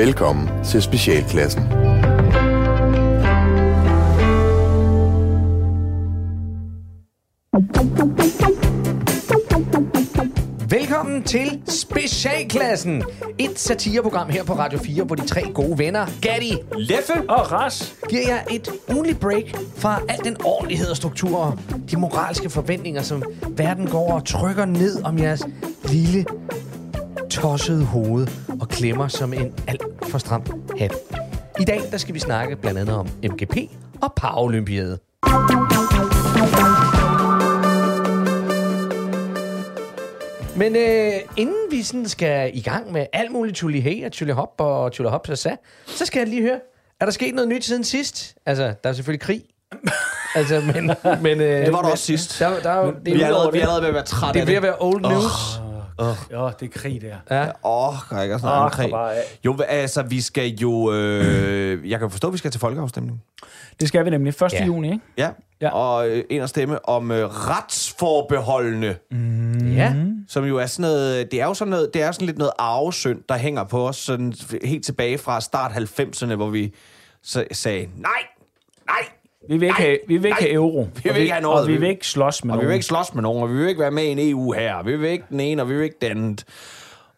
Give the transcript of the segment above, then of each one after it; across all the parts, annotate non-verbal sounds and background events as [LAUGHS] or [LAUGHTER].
Velkommen til Specialklassen. Velkommen til Specialklassen. Et satireprogram her på Radio 4, hvor de tre gode venner, Gatti, Leffe Og Ras. giver jer et ugenligt break fra al den ordentlighed og struktur og de moralske forventninger, som verden går og trykker ned om jeres lille tossede hoved og klemmer som en alt for stram hat. I dag der skal vi snakke blandt andet om MGP og Paralympiade. Men øh, inden vi sådan skal i gang med alt muligt tulli hey og tulli hop og tulli hop så, så skal jeg lige høre, er der sket noget nyt siden sidst? Altså, der er selvfølgelig krig. altså, men... [LAUGHS] men øh, Det var der også sidst. Der, der, er jo- det, Vi er er allerede, vi er allerede ved at være træt det er ved at være old news. Ja, det er krig der. Ja. Åh, kan jeg ikke snakke Åh, om krig? Jo, altså, vi skal jo... Øh, jeg kan forstå, at vi skal til folkeafstemning. Det skal vi nemlig 1. Ja. juni, ikke? Ja. Ja. Og øh, en at stemme om øh, retsforbeholdene, ja. som jo er sådan noget... Det er jo sådan, noget, det er sådan lidt noget arvesynd, der hænger på os sådan helt tilbage fra start 90'erne, hvor vi så, sagde, nej, nej, Vi vil ikke, Nej, have, vi vil ikke nej. have euro. Vi vil og ikke have noget. Og vi Vi- vil ikke slås med Og vi nogen. vil ikke slås med nogen, og vi vil ikke være med i en EU her. og Vi vil ikke den ene, og vi vil ikke den anden.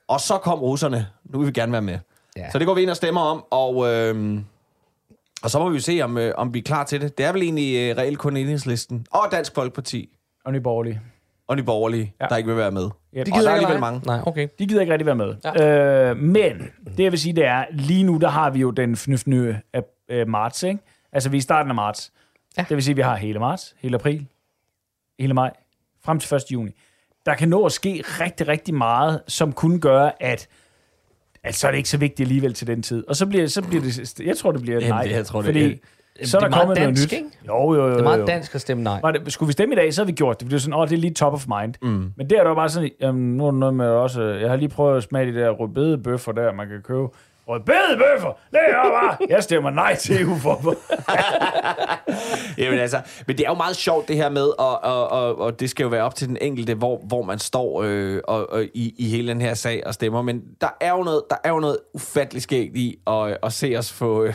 Og så kom russerne. Nu vil vi gerne være med. Ja. Så det går vi ind og stemmer om, og, øh, og så må vi jo se, om, øh, om vi er klar til det. Det er vel egentlig øh, reelt kun enhedslisten og Dansk Folkeparti Og Nye Borgerlige. og de borgerlige, Ja. der ikke vil være med. Yep. Og der er ikke alligevel mange. Nej, okay. De gider ikke rigtig være med. Ja. Øh, men det, jeg vil sige, det er, lige nu, der har vi jo den fnøfnø af øh, marts, ikke? Altså, vi er i starten af marts. Ja. Det vil sige, at vi har hele marts, hele april, hele maj, frem til 1. juni. Der kan nå at ske rigtig, rigtig meget, som kunne gøre, at at så er det ikke så vigtigt alligevel til den tid. Og så bliver, så bliver det, jeg tror, det bliver et Jamen, nej. det- jeg tror, det- fordi, Jamen, så er det der er kommet meget noget dansk, nyt. ikke? Jo, jo, jo. Det er meget jo. dansk at stemme nej. Var det, skulle vi stemme i dag, så havde vi gjort det. Det er sådan, åh, det er lige top of mind. Mm. Men der er der jo bare sådan, jamen, nu er der noget med også, jeg har lige prøvet at smage de der rødbedebøffer der, man kan købe. Rødbedebøffer, det er bare, jeg stemmer nej til EU for. [LAUGHS] Jamen altså, men det er jo meget sjovt det her med, og, og, og, og det skal jo være op til den enkelte, hvor, hvor man står øh, og, og i, i hele den her sag og stemmer. Men der er jo noget, der er jo noget ufatteligt skægt i at, at se os få, øh,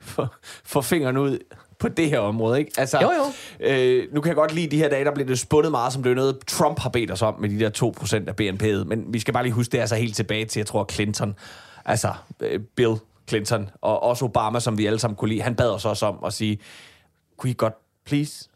få, få fingeren ud på det her område, ikke? Altså, Jo, jo. Øh, nu kan jeg godt lide de her dage, der bliver det spundet meget, som det er noget, Trump har bedt os om med de der 2% af BNP'et. Men vi skal bare lige huske, det er altså helt tilbage til, jeg tror, Clinton, altså øh, Bill Clinton, og også Obama, som vi alle sammen kunne lide, han bad os også om at sige, kunne I godt, please,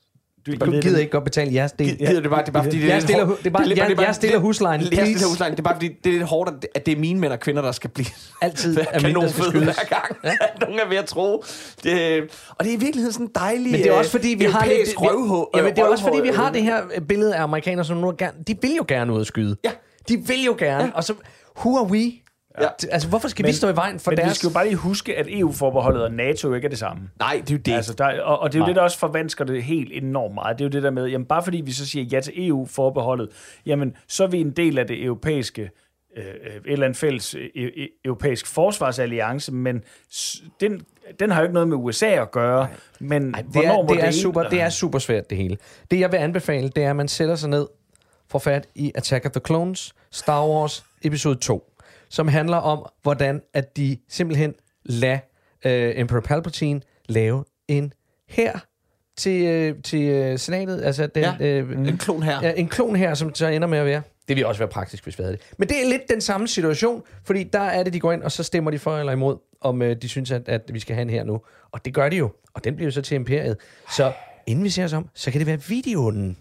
Du gider ikke godt betale jeres del. Gider det bare, det er bare fordi, det Jeg stiller det er bare- jeg- jeg stiller huslejen, Jeg please. stiller huslejen. Det er bare fordi, det er lidt hårdt, at- at det er mine mænd og kvinder, der skal blive Altid [LAUGHS] er mænd, der skal skydes. hver gang. Ja. [LAUGHS] Nogen er ved at tro. Det, og det er i virkeligheden sådan en dejlig Men det er også fordi, vi har lidt... røvhå. ja, men det er også fordi, vi har det her billede af amerikanere, som nu gerne... De vil jo gerne ud og skyde. Ja. De vil jo gerne. Ja. Og så... Who are we? Ja. Altså, hvorfor skal men, vi stå i vejen for men deres... vi skal jo bare lige huske, at EU-forbeholdet og NATO ikke er det samme. Nej, det er jo det. Altså, der, og, og det er jo Nej. det, der også forvansker det helt enormt meget. Det er jo det der med, jamen bare fordi vi så siger ja til EU-forbeholdet, jamen så er vi en del af det europæiske, øh, øh, et eller andet fælles øh, øh, europæisk forsvarsalliance, men den, den har jo ikke noget med USA at gøre. Men Ej, det, hvornår er, må det, er super, det er super svært, det hele. Det, jeg vil anbefale, det er, at man sætter sig ned, får fat i Attack of the Clones, Star Wars episode 2, som handler om, hvordan at de simpelthen lader uh, Emperor Palpatine lave en her til, uh, til uh, senatet. Altså den, Ja, uh, en klon her. Ja, en klon her, som så ender med at være. Det vil også være praktisk, hvis vi havde det. Men det er lidt den samme situation, fordi der er det, de går ind, og så stemmer de for eller imod, om øh, de synes, at, at vi skal have en her nu. Og det gør de jo. Og den bliver jo så til imperiet. Så inden vi ser os om, så kan det være videoen.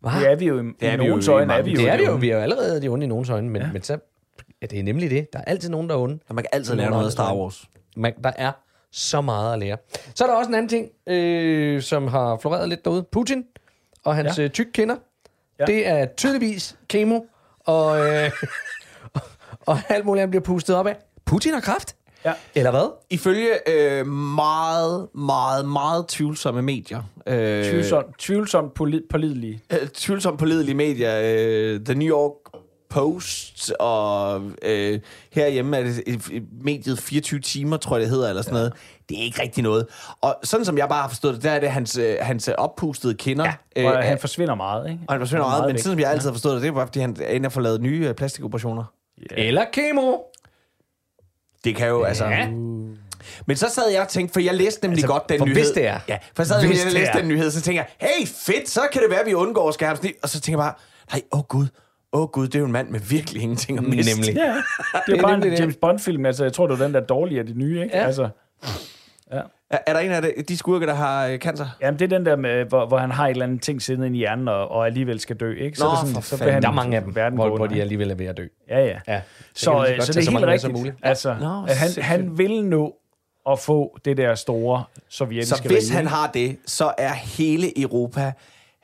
Hvad? Det er vi jo i, Det er i nogens øjne, er vi jo. det er vi jo. Vi er jo allerede de onde i nogens øjne, men, ja. men så ja, det er nemlig det. Der er altid nogen, der er onde. Og man kan altid lære noget af Star Wars. Man, der er så meget at lære. Så er der også en anden ting, øh, som har floreret lidt derude. Putin og hans Ja. øh, tyk kinder. Ja. Det er tydeligvis kemo, og, øh, [LAUGHS] og alt muligt han bliver pustet op af. Putin har kraft? Ja. Eller hvad? Ifølge øh, meget, meget, meget tvivlsomme medier. Øh, Tvivlsomt, tvivlsomt poli- pålidelige. øh, tvivlsomt pålidelige medier. Øh, The New York Post, og øh, herhjemme er det et- et- mediet 24 timer, tror jeg det hedder, eller sådan ja. noget. Det er ikke rigtig noget. Og sådan som jeg bare har forstået det, der er det hans, øh, hans oppustede kinder. Ja, og øh, han forsvinder meget, ikke? og han forsvinder meget, men væk. sådan som jeg altid har forstået det, det er bare, fordi han ender for lavet nye øh, plastikoperationer. Eller kemo? Det kan jo, altså... Ja. Men så sad jeg og tænkte, for jeg læste nemlig Altså, godt den for nyhed. hvis det er. Ja, for så sad jeg Hvis og det læste den nyhed, så tænker jeg, hey, fedt, så kan det være, at vi undgår skærmsnit. Og så tænker jeg bare, nej, åh oh, gud, åh oh, gud, det er jo en mand med virkelig ingenting at miste. Nemlig. Ja, det er [LAUGHS] Det er jo bare en det. James Bond-film. Altså, jeg tror, det var den der dårlige af de nye, ikke? Ja. Altså, Er, er der en af de, de skurke, der har øh, cancer? jamen, det er den der, med, hvor, hvor han har et eller andet ting siddende i hjernen, og, og alligevel skal dø, ikke? Nå, er det for så fanden. Der er mange af dem, hvor, går hvor de alligevel er ved at dø. Ja, ja. Ja. Så, vi øh, så tage det så er helt rigtigt. muligt. Altså, Nå, at han, han vil nu at få det der store sovjetiske Så hvis rige, han har det, så er hele Europa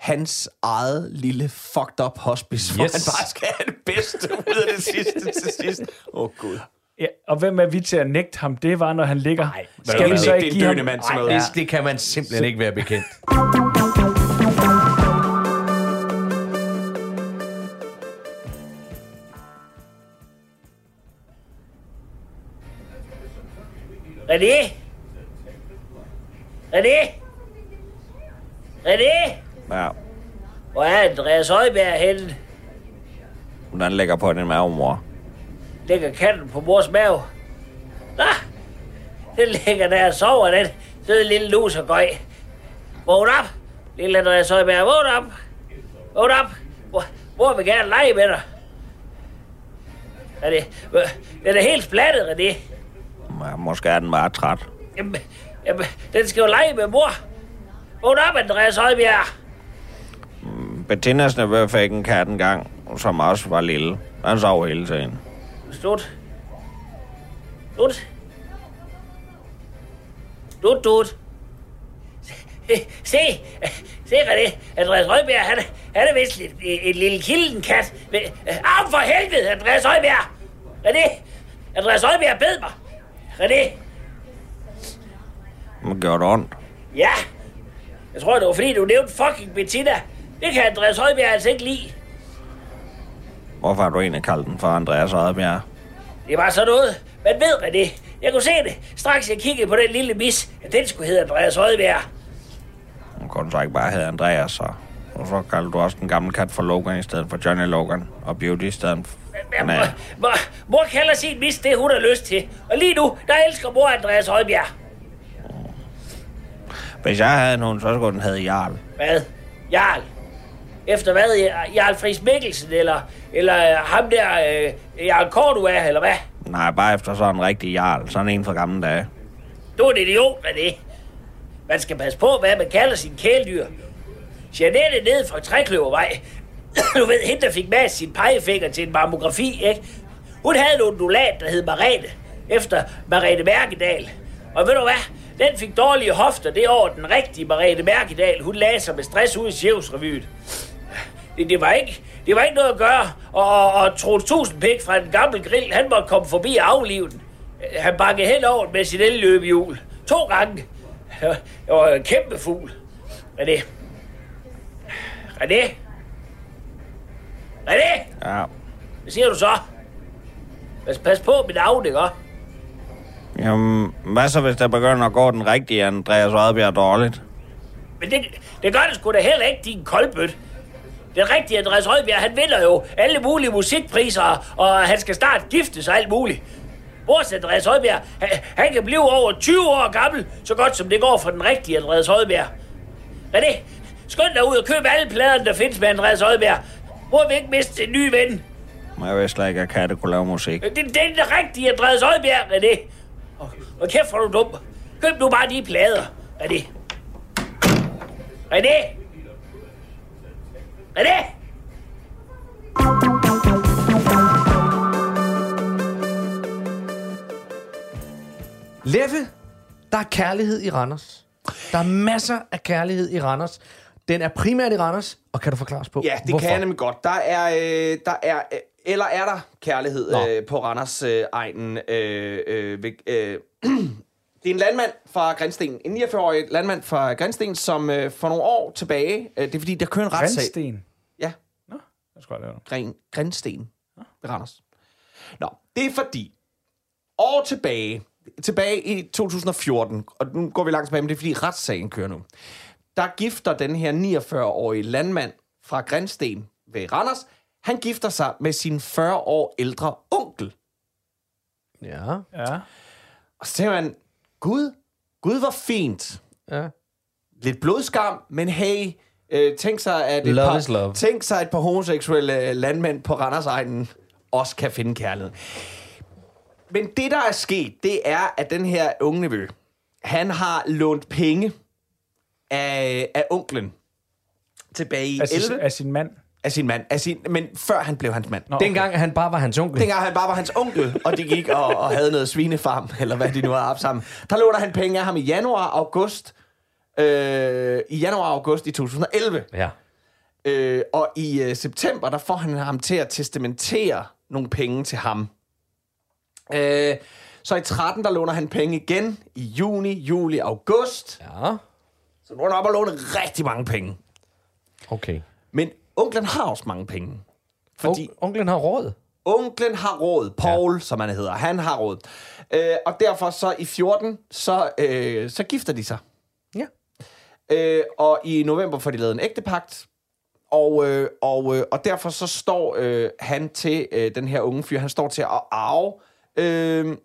hans eget lille fucked up hospice, hvor Yes. han bare skal have det bedste ud af det sidste til sidst. Åh, oh, Gud. Ja, og hvem er vi til at nægte ham? Det var, når han ligger. Nej, Skal vi så ikke give ham... Mand, sådan noget? Det, det kan man simpelthen ikke være bekendt. René? René? René? Ja, Hvor er Andreas Højberg henne? den ligger på din mave, mor. Ligger katten på mors mave? Nå, den ligger der og sover, den søde lille lus og gøj. Vågn op, lille Andreas Højberg, vågn op. Vågn op. Hvor, hvor vil gerne lege med dig? Er det, den er helt splattet, René. Ja, måske er den bare træt. Jamen, jamen, den skal jo lege med mor. Vågn op, Andreas Højbjerg. Bettinas nevø fik en kat engang, som også var lille. Han sov hele tiden. Slut. Slut. Slut, slut. Se, se, René. Andreas Højbjerg, han, er- han er vist et, et lille kildenkat. Af for helvede, Andreas Højbjerg. René, Andreas Højbjerg bed mig. René, Men gjorde det ondt. ja. Jeg tror, det var fordi, du nævnte fucking Bettina. Det kan Andreas Højbjerg altså ikke lide. Hvorfor har du egentlig kaldt den for Andreas Oddbjerg? Det var så noget. Man ved, René. Jeg kunne se det. Straks jeg kiggede på den lille mis, at den skulle hedde Andreas Højbjerg. Hun kunne så ikke bare hedde Andreas, så... Og så kaldte du også den gamle kat for Logan i stedet for Johnny Logan. Og Beauty i stedet for... Ja, mor, mor, mor kalder sin mis det, hun har lyst til. Og lige nu, der elsker mor Andreas Højbjerg. hvis jeg havde en hund, så skulle den hedde Jarl. Hvad? Jarl? Efter hvad? Jarl Friis Mikkelsen, eller, eller øh, ham der, øh, Jarl Cordua, eller hvad? Nej, bare efter sådan en rigtig Jarl. Sådan en fra gamle dage. Du er en idiot, René. Man skal passe på, hvad man kalder sin kæledyr. Jeanette nede fra Trækløvervej. [COUGHS] du ved, hende, der fik med sin pegefinger til en mammografi, ikke? Hun havde en undulat, der hed Marete, efter Marete Mærkedal. Og ved du hvad? Den fik dårlige hofter det år, den rigtige Marete Mærkedal, hun lagde sig med stress ud i Sjævsrevyet. Det, det, var ikke, det var ikke noget at gøre, og, og, og Troels Tusindpæk fra den gamle grill, han måtte komme forbi og aflive den. Han bakkede hen over med sit elløbehjul. To gange. Det var en kæmpe fugl. René. René. René, Ja. hvad siger du så? Pas, pas på mit navn, ikke? Jamen, hvad så hvis der begynder at gå den rigtige Andreas Oddbjerg dårligt? Men det, det gør det sgu da heller ikke, din Den rigtige Andreas Højbjerg, han vinder jo alle mulige musikpriser, og han skal snart gifte sig alt muligt. Vores Andreas Højbjerg, han, han kan blive over 20 år gammel, så godt som det går for den rigtige Andreas Højbjerg. René, skynd dig ud og køb alle pladerne, der findes med Andreas Højbjerg. Må vi ikke miste en ny ven? Men jeg vidste ikke, at katte kunne lave musik. Det, det er den rigtige Andreas Højbjerg, René. Og, og kæft, hvor er du dum. Køb nu bare de plader, René. René! René! Leffe, der er kærlighed i Randers. Der er masser af kærlighed i Randers. Den er primært i Randers, og kan du forklare os på, Ja, det hvorfor? kan jeg nemlig godt. Der er, øh, der er øh, eller er der kærlighed Nå. øh, på Randers øh, egnen? Øh, øh, ved, øh, [CLEARS THROAT] det er en landmand fra Grinsten. En 49-årig landmand fra Grinsten, som øh, for nogle år tilbage... Øh, det er fordi, der kører en retssag. Randsten. Ja, Jeg skal lave Gren, Grinsten ved Randers. Nå, det er fordi, år tilbage, tilbage i 2014, og nu går vi langt tilbage, men det er fordi retssagen kører nu, der gifter den her 49-årige landmand fra Grinsten ved Randers, han gifter sig med sin 40 år ældre onkel. Ja. Ja. Og så tænker man, Gud, Gud var fint. Ja. Lidt blodskam, men hey, øh, tænk sig, at et Love par, is love. tænk sig, at et par homoseksuelle øh, landmænd på Randersegnen også kan finde kærlighed. Men det, der er sket, det er, at den her unge nevø, han har lånt penge af, af onklen tilbage i Af, 11 sin, af sin mand. Af sin mand. Af sin, men før han blev hans mand. Nå, Dengang han bare var hans onkel. Dengang han bare var hans onkel, og de gik og, og havde noget svinefarm, [LAUGHS] eller hvad de nu havde haft sammen. Der låner han penge af ham i januar august. Øh, I januar august i 2011. Ja. Øh, og i øh, september, der får han ham til at testamentere nogle penge til ham. Øh, så i 13, der låner han penge igen. I juni, juli, august. Ja. Så nu er han oppe og låne rigtig mange penge. Okay. Men onklen har også mange penge. Fordi On- onklen har råd. Onklen har råd. Paul, ja. som han hedder. Han har råd. Øh, og derfor så i 14, så, øh, så gifter de sig. Ja. Øh, og i november får de lavet en ægtepagt. Og, øh, og, øh, og derfor så står øh, han til, øh, den her unge fyr, han står til at arve... Øh,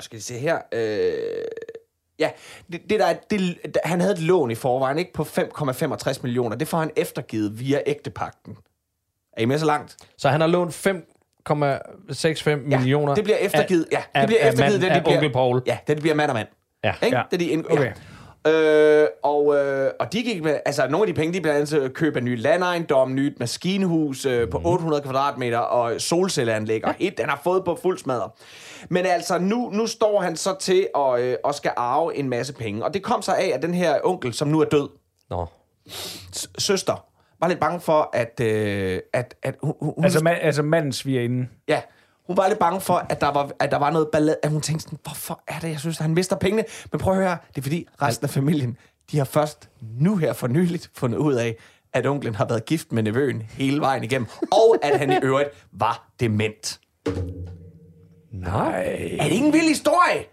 skal vi se her... Øh, ja, det, det der, er- det, han havde et lån i forvejen, ikke på 5,65 millioner. Det får han eftergivet via ægtepagten. Er I med så langt? Så han har lånt 5,65 Ja, millioner. det bliver eftergivet. af- ja, det bliver af- af eftergivet, mand- da de af bliver, onkel Paul. Ja, det bliver mand og mand. Ja. Ikke? Ja. Da de ind, Okay. ja. Øh, og, øh, og de gik med, altså nogle af de penge, de blandt andet til at købe en ny landejendom, nyt maskinehus øh, på 800 kvadratmeter og solcelleanlæg, og et, den har fået på fuld smadre. Men altså, nu, nu står han så til at, øh, at skal arve en masse penge. Og det kom så af, at den her onkel, som nu er død, Nå. s- søster, var lidt bange for, at, øh, at, at hun, hun, Altså, man, altså manden sviger inden. Ja, hun var lidt bange for, at der var, at der var noget ballade. At hun tænkte sådan, hvorfor er det, jeg synes, at han mister pengene? Men prøv at høre, det er fordi resten af familien, de har først nu her for nyligt fundet ud af, at onklen har været gift med nevøen hele vejen igennem, og at han i øvrigt var dement. Nej. Er det ikke en vild historie?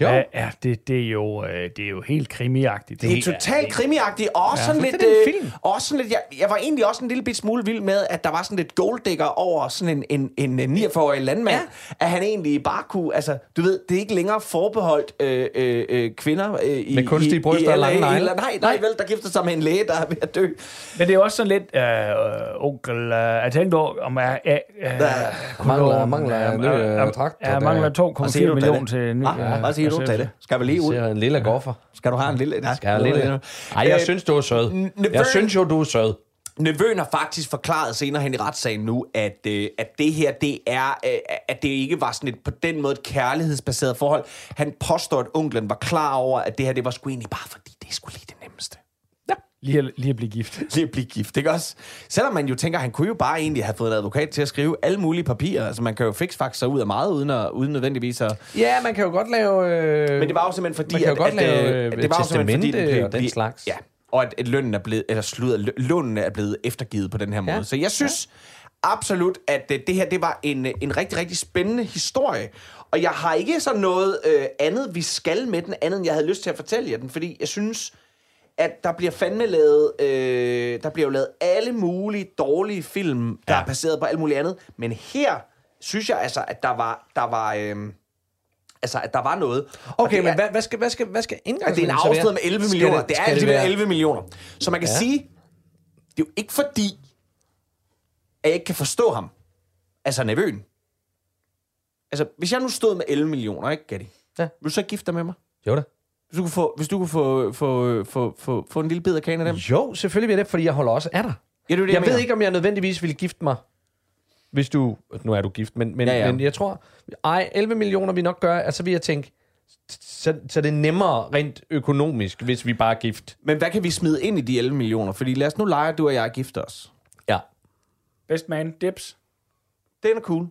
Jo. Ja, ja det, det, er jo, øh, det er jo helt krimiagtigt. Det er totalt krimiagtigt, og også sådan lidt... det øh, film. Også sådan lidt jeg, jeg var egentlig også en lille bit smule vild med, at der var sådan lidt golddigger over sådan en, en, en 49-årig landmand. Ja. At han egentlig bare kunne... Altså, du ved, det er ikke længere forbeholdt øh, øh, øh, kvinder øh, i... Med kunstige bryster og LA, lange negle. eller- Nej, nej, vel, der gifter sig med en læge, der er ved at dø. Men det er også sådan lidt, øh, onkel, øh, jeg tænkte over, om jeg... Øh, øh, Mangler- mangler Ja, der- mangler Hvad siger 2,4 du til millioner det? til en ny... Ah, siger du til det? Skal vi lige ud? En lille goffer. Skal du have en lille... Nej, Skal jeg en lille? Ej, jeg synes, du er sød. Jeg synes jo, du er sød. Nevøen har faktisk forklaret senere hen i retssagen nu, at, øh, at det her, det er, øh, at det ikke var sådan et, på den måde et kærlighedsbaseret forhold. Han påstår, at onklen var klar over, at det her, det var sgu egentlig bare fordi, det sgu lige nemmeste. Lige, at, lige at blive gift. [LAUGHS] Lige at blive gift, ikke også? Selvom man jo tænker, han kunne jo bare egentlig have fået en advokat til at skrive alle mulige papirer. Altså man kan jo fiksfaxe sig ud af meget, uden, at, uden nødvendigvis at... Ja, man kan jo godt lave... Øh, Men det var jo simpelthen fordi, Man kan jo at, godt at, lave, øh, øh, det var jo simpelthen fordi, testamente blev- og den blev- slags. Ja, og at, at lønnen er blevet, eller sludder, lø- lønnen er blevet eftergivet på den her måde. Ja. Så jeg synes absolut, at øh, det her, det var en, øh, en rigtig, rigtig spændende historie. Og jeg har ikke så noget øh, andet, vi skal med den, andet end jeg havde lyst til at fortælle jer den, fordi jeg synes, at der bliver fandme lavet, øh, der bliver jo lavet alle mulige dårlige film, der Ja. er baseret på alt muligt andet. Men her synes jeg altså, at der var, der var, øh, altså, at der var noget. Og Okay, det men er- hvad, hvad skal, hvad skal, hvad skal Ja, det er en være? med 11 Skal millioner. Det, er skal alligevel være- 11 millioner. Så man kan Ja. sige, det er jo ikke fordi, at jeg ikke kan forstå ham. Altså nevøen. Altså, hvis jeg nu stod med 11 millioner, ikke, Gatti? Ja. Vil du så gifte dig med mig? Jo da. Hvis du kunne få, hvis du kunne få, få, få, få, få en lille bid af kagen af dem? Jo, selvfølgelig vil jeg det, fordi jeg holder også af dig. Ja, det er det, Jeg ved mener. ikke, om jeg nødvendigvis ville gifte mig, hvis du... Nu er du gift, men, men, Ja, ja. men jeg tror... Ej, 11 millioner vi nok gøre, altså vil jeg tænke, så, så det er nemmere rent økonomisk, hvis vi bare er gift. Men hvad kan vi smide ind i de 11 millioner? Fordi lad os nu lege, at du og jeg gifter os. Ja. Best man, dips. Den er cool.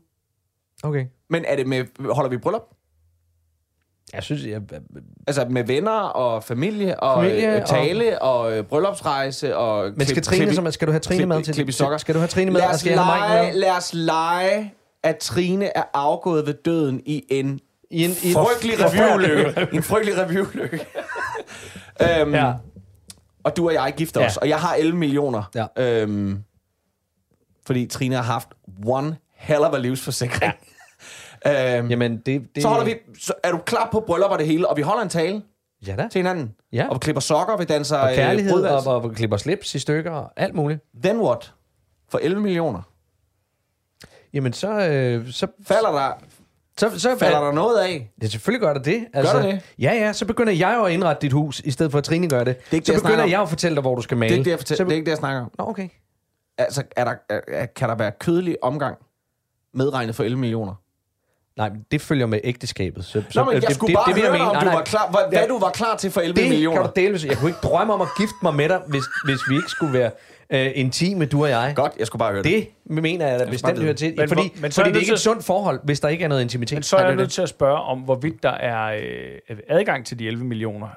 Okay. Men er det med, holder vi bryllup? Jeg synes, jeg, Altså med venner og familie og Familie og- tale og, og øh, bryllupsrejse og... men skal, Trine, som, skal du have Trine klip- med til klip i sokker. Skal du have Trine med, lad os, skal lege, med? lad os lege, at Trine er afgået ved døden i en I en, i en frygtelig revyulykke. En frygtelig revyulykke. øhm, Ja. Og du og jeg gifter Ja. os, og jeg har 11 millioner. Ja. Øhm, fordi Trine har haft one hell of a livsforsikring. Øhm, Jamen, det... det så holder vi... Så er du klar på bryllup og det hele, og vi holder en tale Ja da. til hinanden? Ja. Og vi klipper sokker, vi danser Og kærlighed, øh, og, og, og klipper slips i stykker, og alt muligt. Then what? For 11 millioner. Jamen, så... Øh, så, Falder der, så, så falder der noget af? Ja, selvfølgelig gør der det. Altså, der det? Ja, ja, så begynder jeg jo at indrette dit hus, i stedet for at Trine gør det. er ikke det, så jeg begynder jeg jo at fortælle dig, hvor du skal male. Det er ikke det, jeg, fortæller. Så, det, er ikke det, jeg snakker om. Nå, okay. Altså, er der, er, er- kan der være kødelig omgang medregnet for 11 millioner? Nej, men det følger med ægteskabet. Så, Nå, men jeg det, skulle det, bare det, vil jeg høre dig, mene. om Nej, du nej. var klar, hvad, hvad du var klar til for 11 Det millioner. kan du dele, hvis jeg kunne ikke drømme om at gifte mig med dig, hvis, hvis vi ikke skulle være øh, intime, du og jeg. Godt, jeg skulle bare høre det. Det mener jeg da bestemt vide. hører til. Men fordi hvor- men så er fordi jeg det er ikke et sundt forhold, hvis der ikke er noget intimitet. Men så er jeg det nødt til at spørge om, hvorvidt der er øh, adgang til de 11 millioner.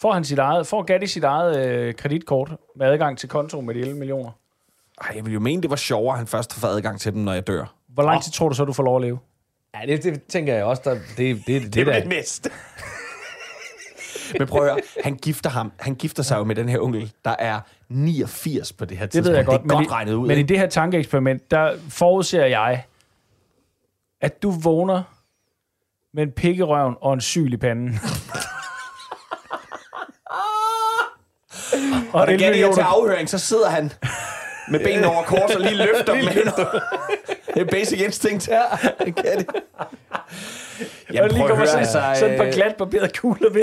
Får han sit eget, får Gatti sit eget øh, kreditkort med adgang til konto med de 11 millioner? Ej, jeg ville jo mene, det var sjovere, at han først har fået adgang til dem, når jeg dør. Hvor lang tid tror du så, du får lov at leve? Ja, det, det tænker jeg også. Der, det, det, det, det, det, der. næste. [LAUGHS] Men prøv at høre, han gifter, ham, han gifter sig jo med den her onkel, der er 89 på det her Det tidspunkt. ved jeg godt, Det er godt men, regnet ud. men i det her tankeeksperiment, der forudser jeg, at du vågner med en pik i røven og en syl i panden. [LAUGHS] og og da 11 Gatti er til afhøring, så sidder han med benene over kors og lige løfter [LAUGHS] dem. Det er basic instinct. Ja, det kan det. og Jamen, lige prøv at kommer sådan, altså... sådan et par øh, glatbarberede kugler ved.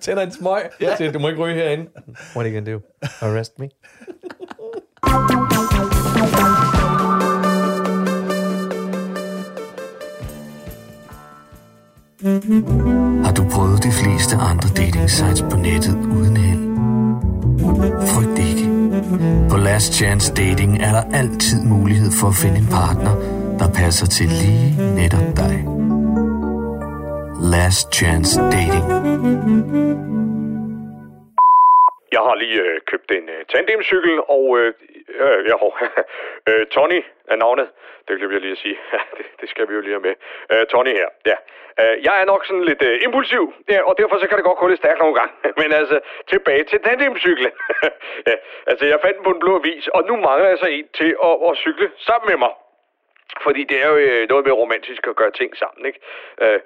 tænder en smøg. Ja. Siger, du må ikke ryge herinde. What are you gonna do? Arrest me? Har du prøvet de fleste andre dating sites på nettet uden held? Frygt. På Last Chance Dating er der altid mulighed for at finde en partner, der passer til lige netop dig. Last Chance Dating. Jeg har lige øh, købt en øh, tandemcykel, og øh, øh, jeg har, [LAUGHS] øh, Tony er navnet. Det glemte jeg lige at sige. [LAUGHS] Det, det skal vi jo lige have med. Øh, Tony her, ja. Øh, jeg er nok sådan lidt øh, impulsiv, ja, og derfor så kan det godt gå lidt stærkt nogle gange. [LAUGHS] Men altså, tilbage til tandemcyklen. ja, altså, jeg fandt den på en blå avis, og nu mangler jeg så en til at, at cykle sammen med mig. Fordi det er jo øh, noget mere romantisk at gøre ting sammen, ikke? Øh,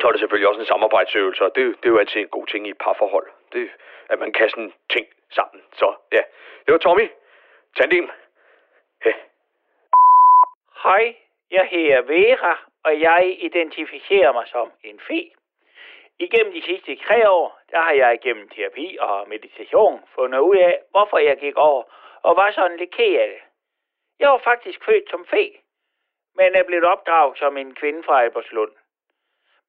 så er det selvfølgelig også en samarbejdsøvelse, og det, det er jo altid en god ting i et parforhold. Det, at man kan sådan ting sammen. Så ja, det var Tommy. Tandem. Hej, jeg hedder Vera, og jeg identificerer mig som en fe. Igennem de sidste tre år, der har jeg igennem terapi og meditation fundet ud af, hvorfor jeg gik over og var sådan lidt ked af det. Jeg var faktisk født som fe, men er blevet opdraget som en kvinde fra Albertslund.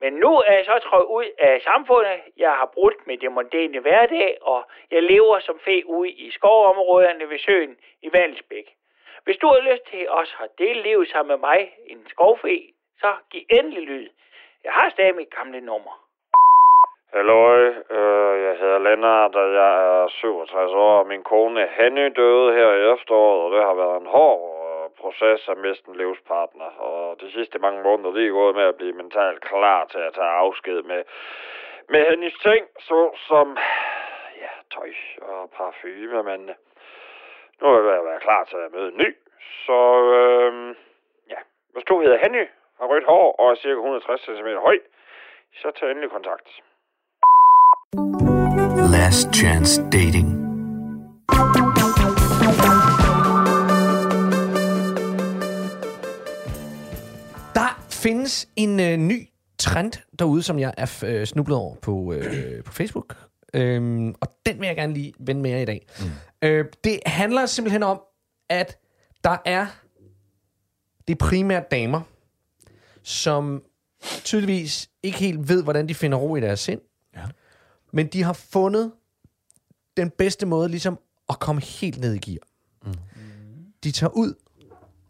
Men nu er jeg så trådt ud af samfundet. Jeg har brudt med det mondæne hverdag, og jeg lever som fe ude i skovområderne ved søen i Valsbæk. Hvis du har lyst til også at dele livet sammen med mig, en skovfe, så giv endelig lyd. Jeg har stadig mit gamle nummer. Hallo, øh, jeg hedder Lennart, og jeg er 67 år, og min kone Henny døde her i efteråret, og det har været en hård proces at miste en livspartner. Og de sidste mange måneder, det er gået med at blive mentalt klar til at tage afsked med, med hendes ting, så som ja, tøj og parfume, men øh, nu er jeg ved at være klar til at møde en ny. Så øh, ja, hvis du hedder Henny, har rødt hår og er cirka 160 cm høj, så tag endelig kontakt. Last Chance Dating. Findes en øh, ny trend derude, som jeg er øh, snublet over på, øh, [CLEARS THROAT] på Facebook. Øhm, og den vil jeg gerne lige vende mere i dag. Mm. Øh, det handler simpelthen om, at der er det primært damer, som tydeligvis ikke helt ved, hvordan de finder ro i deres sind. Ja. Men de har fundet den bedste måde ligesom at komme helt ned i gear. Mm. De tager ud,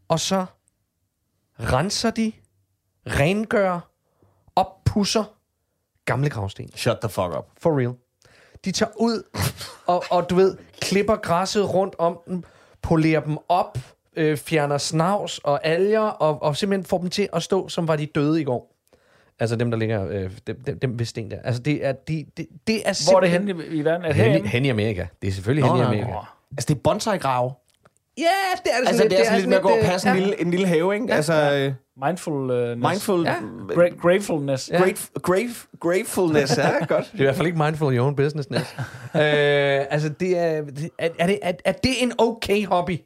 og så renser de, rengør, oppusser gamle gravsten. Shut the fuck up. For real. De tager ud, og, og du ved, klipper græsset rundt om dem, polerer dem op, øh, fjerner snavs og alger, og, og simpelthen får dem til at stå, som var de døde i går. Altså dem, der ligger, øh, dem, dem, dem ved sten der. Altså det er, de, det, det er Hvor er det simpelthen... henne i, i verden? Er det Hen, hen i Amerika. Det er selvfølgelig hen i nå, Amerika. Altså, det er bonsai-grave. Ja, det er det Altså, det er sådan lidt med at gå og øh, passe en, ja. lille, en lille have, ikke? Altså, øh, Mindfulness. mindful... Ja. Gra- gratefulness. Ja. Great, great, gratefulness, ja, [LAUGHS] godt. Det er i hvert fald ikke mindful i your own business, [LAUGHS] øh, altså, det er, det- er, er, det, er, er det en okay hobby?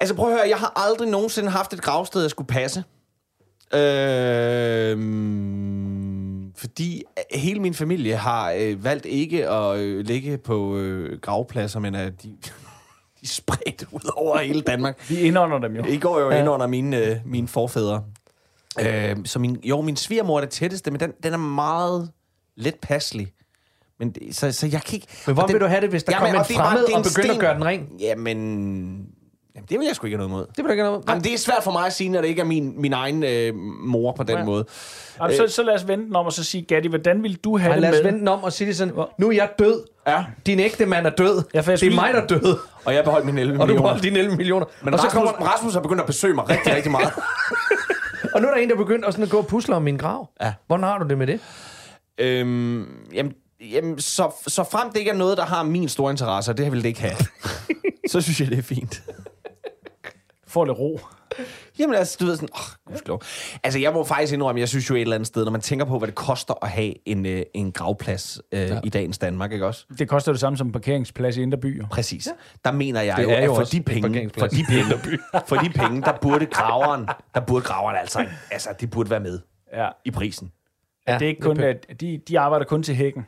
Altså prøv at høre, jeg har aldrig nogensinde haft et gravsted, jeg skulle passe. Øh, fordi hele min familie har øh, valgt ikke at øh, ligge på øh, gravpladser, men at de, de er spredt ud over hele Danmark. Vi indånder dem jo. I går jo ja. ind under mine, øh, mine forfædre. Øh, så min, jo, min svigermor er det tætteste, men den, den er meget let passelig. Men det, så, så jeg kan ikke... Men hvor og vil du have det, hvis der kommer en og er fremmed og en begynder at sten. gøre den ren? Jamen, jamen, det vil jeg sgu ikke have noget imod. Det vil du ikke have noget. Jamen, det er svært for mig at sige, når det ikke er min, min egen øh, mor på den Ja. ja. måde. Jamen, så, så lad os vente den om og så sige, Gatti, hvordan vil du have Ej, det lad os med? vente den om og sige det sådan, nu er jeg død. Ja. Din ægte mand er død. Ja, jeg det er skulle mig, der er død. Og jeg beholdt mine 11 Og du millioner. holder dine 11 millioner. Men og, så Rasmus, kommer, kommer... Rasmus har begyndt at besøge mig rigtig, rigtig meget. [LAUGHS] og nu er der en, der er begyndt at, sådan at gå og pusle om min grav. Ja. Hvordan har du det med det? øhm, jamen, jamen så, så frem det ikke er noget, der har min store interesse, og det vil det ikke have, [LAUGHS] så synes jeg, det er fint. Får lidt ro. Jamen altså, du ved sådan, åh, gudskelov. Altså, jeg må faktisk indrømme, jeg synes jo et eller andet sted, når man tænker på, hvad det koster at have en, øh, en gravplads øh, ja. i dagens Danmark, ikke også? Det koster det samme som en parkeringsplads i Indre By. jo. Præcis. Ja. Der mener jeg Det jo, er at jo for de en penge, for de penge, for de penge, der burde graveren, der burde graveren altså, altså, det burde være med Ja. i prisen. Ja, Det er ikke kun, at de, de arbejder kun til hækken.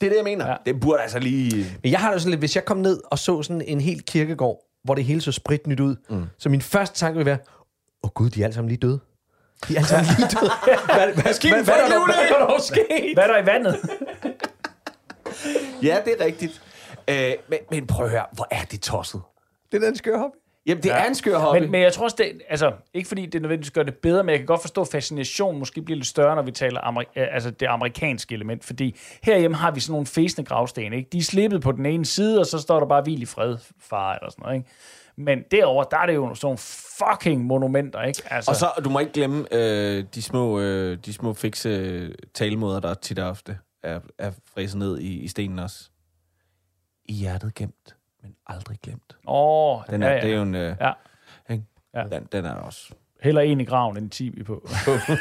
Det er det, jeg mener. Ja. Ja. Det burde altså lige... Men jeg har det sådan lidt, hvis jeg kom ned og så sådan en helt kirkegård, hvor det hele så sprit nyt ud, mm. så min første tanke vil være, åh oh, gud, de er alle sammen lige døde. De er alle sammen lige døde. [LAUGHS] hvad, hvad, Skib hvad, hvad, er hvad, det! hvad er der sket? Hvad er der i vandet? Ja, det er rigtigt. Øh, men, men prøv at høre, hvor er det tosset? Det er den skøre hobby. Jamen, det ja. er en skør hobby. Men, men jeg tror også, det, altså, ikke fordi det nødvendigvis gør det bedre, men jeg kan godt forstå, at fascinationen måske bliver lidt større, når vi taler ameri- øh, altså det amerikanske element. Fordi herhjemme har vi sådan nogle fæsende gravsten. Ikke? De er slippet på den ene side, og så står der bare hvil i fred, far, eller sådan noget. Ikke? Men derover der er det jo sådan nogle fucking monumenter, ikke? Altså, Og så, du må ikke glemme øh, de små, øh, de små fikse talemåder, der tit og ofte er, er fræset ned i, i stenen også. I hjertet gemt, men aldrig glemt. åh, Den er, ja, ja, ja. Det er ja. jo en... Øh, Ja. Ikke? Ja. Den, den er også... Heller en i graven end 10 vi på.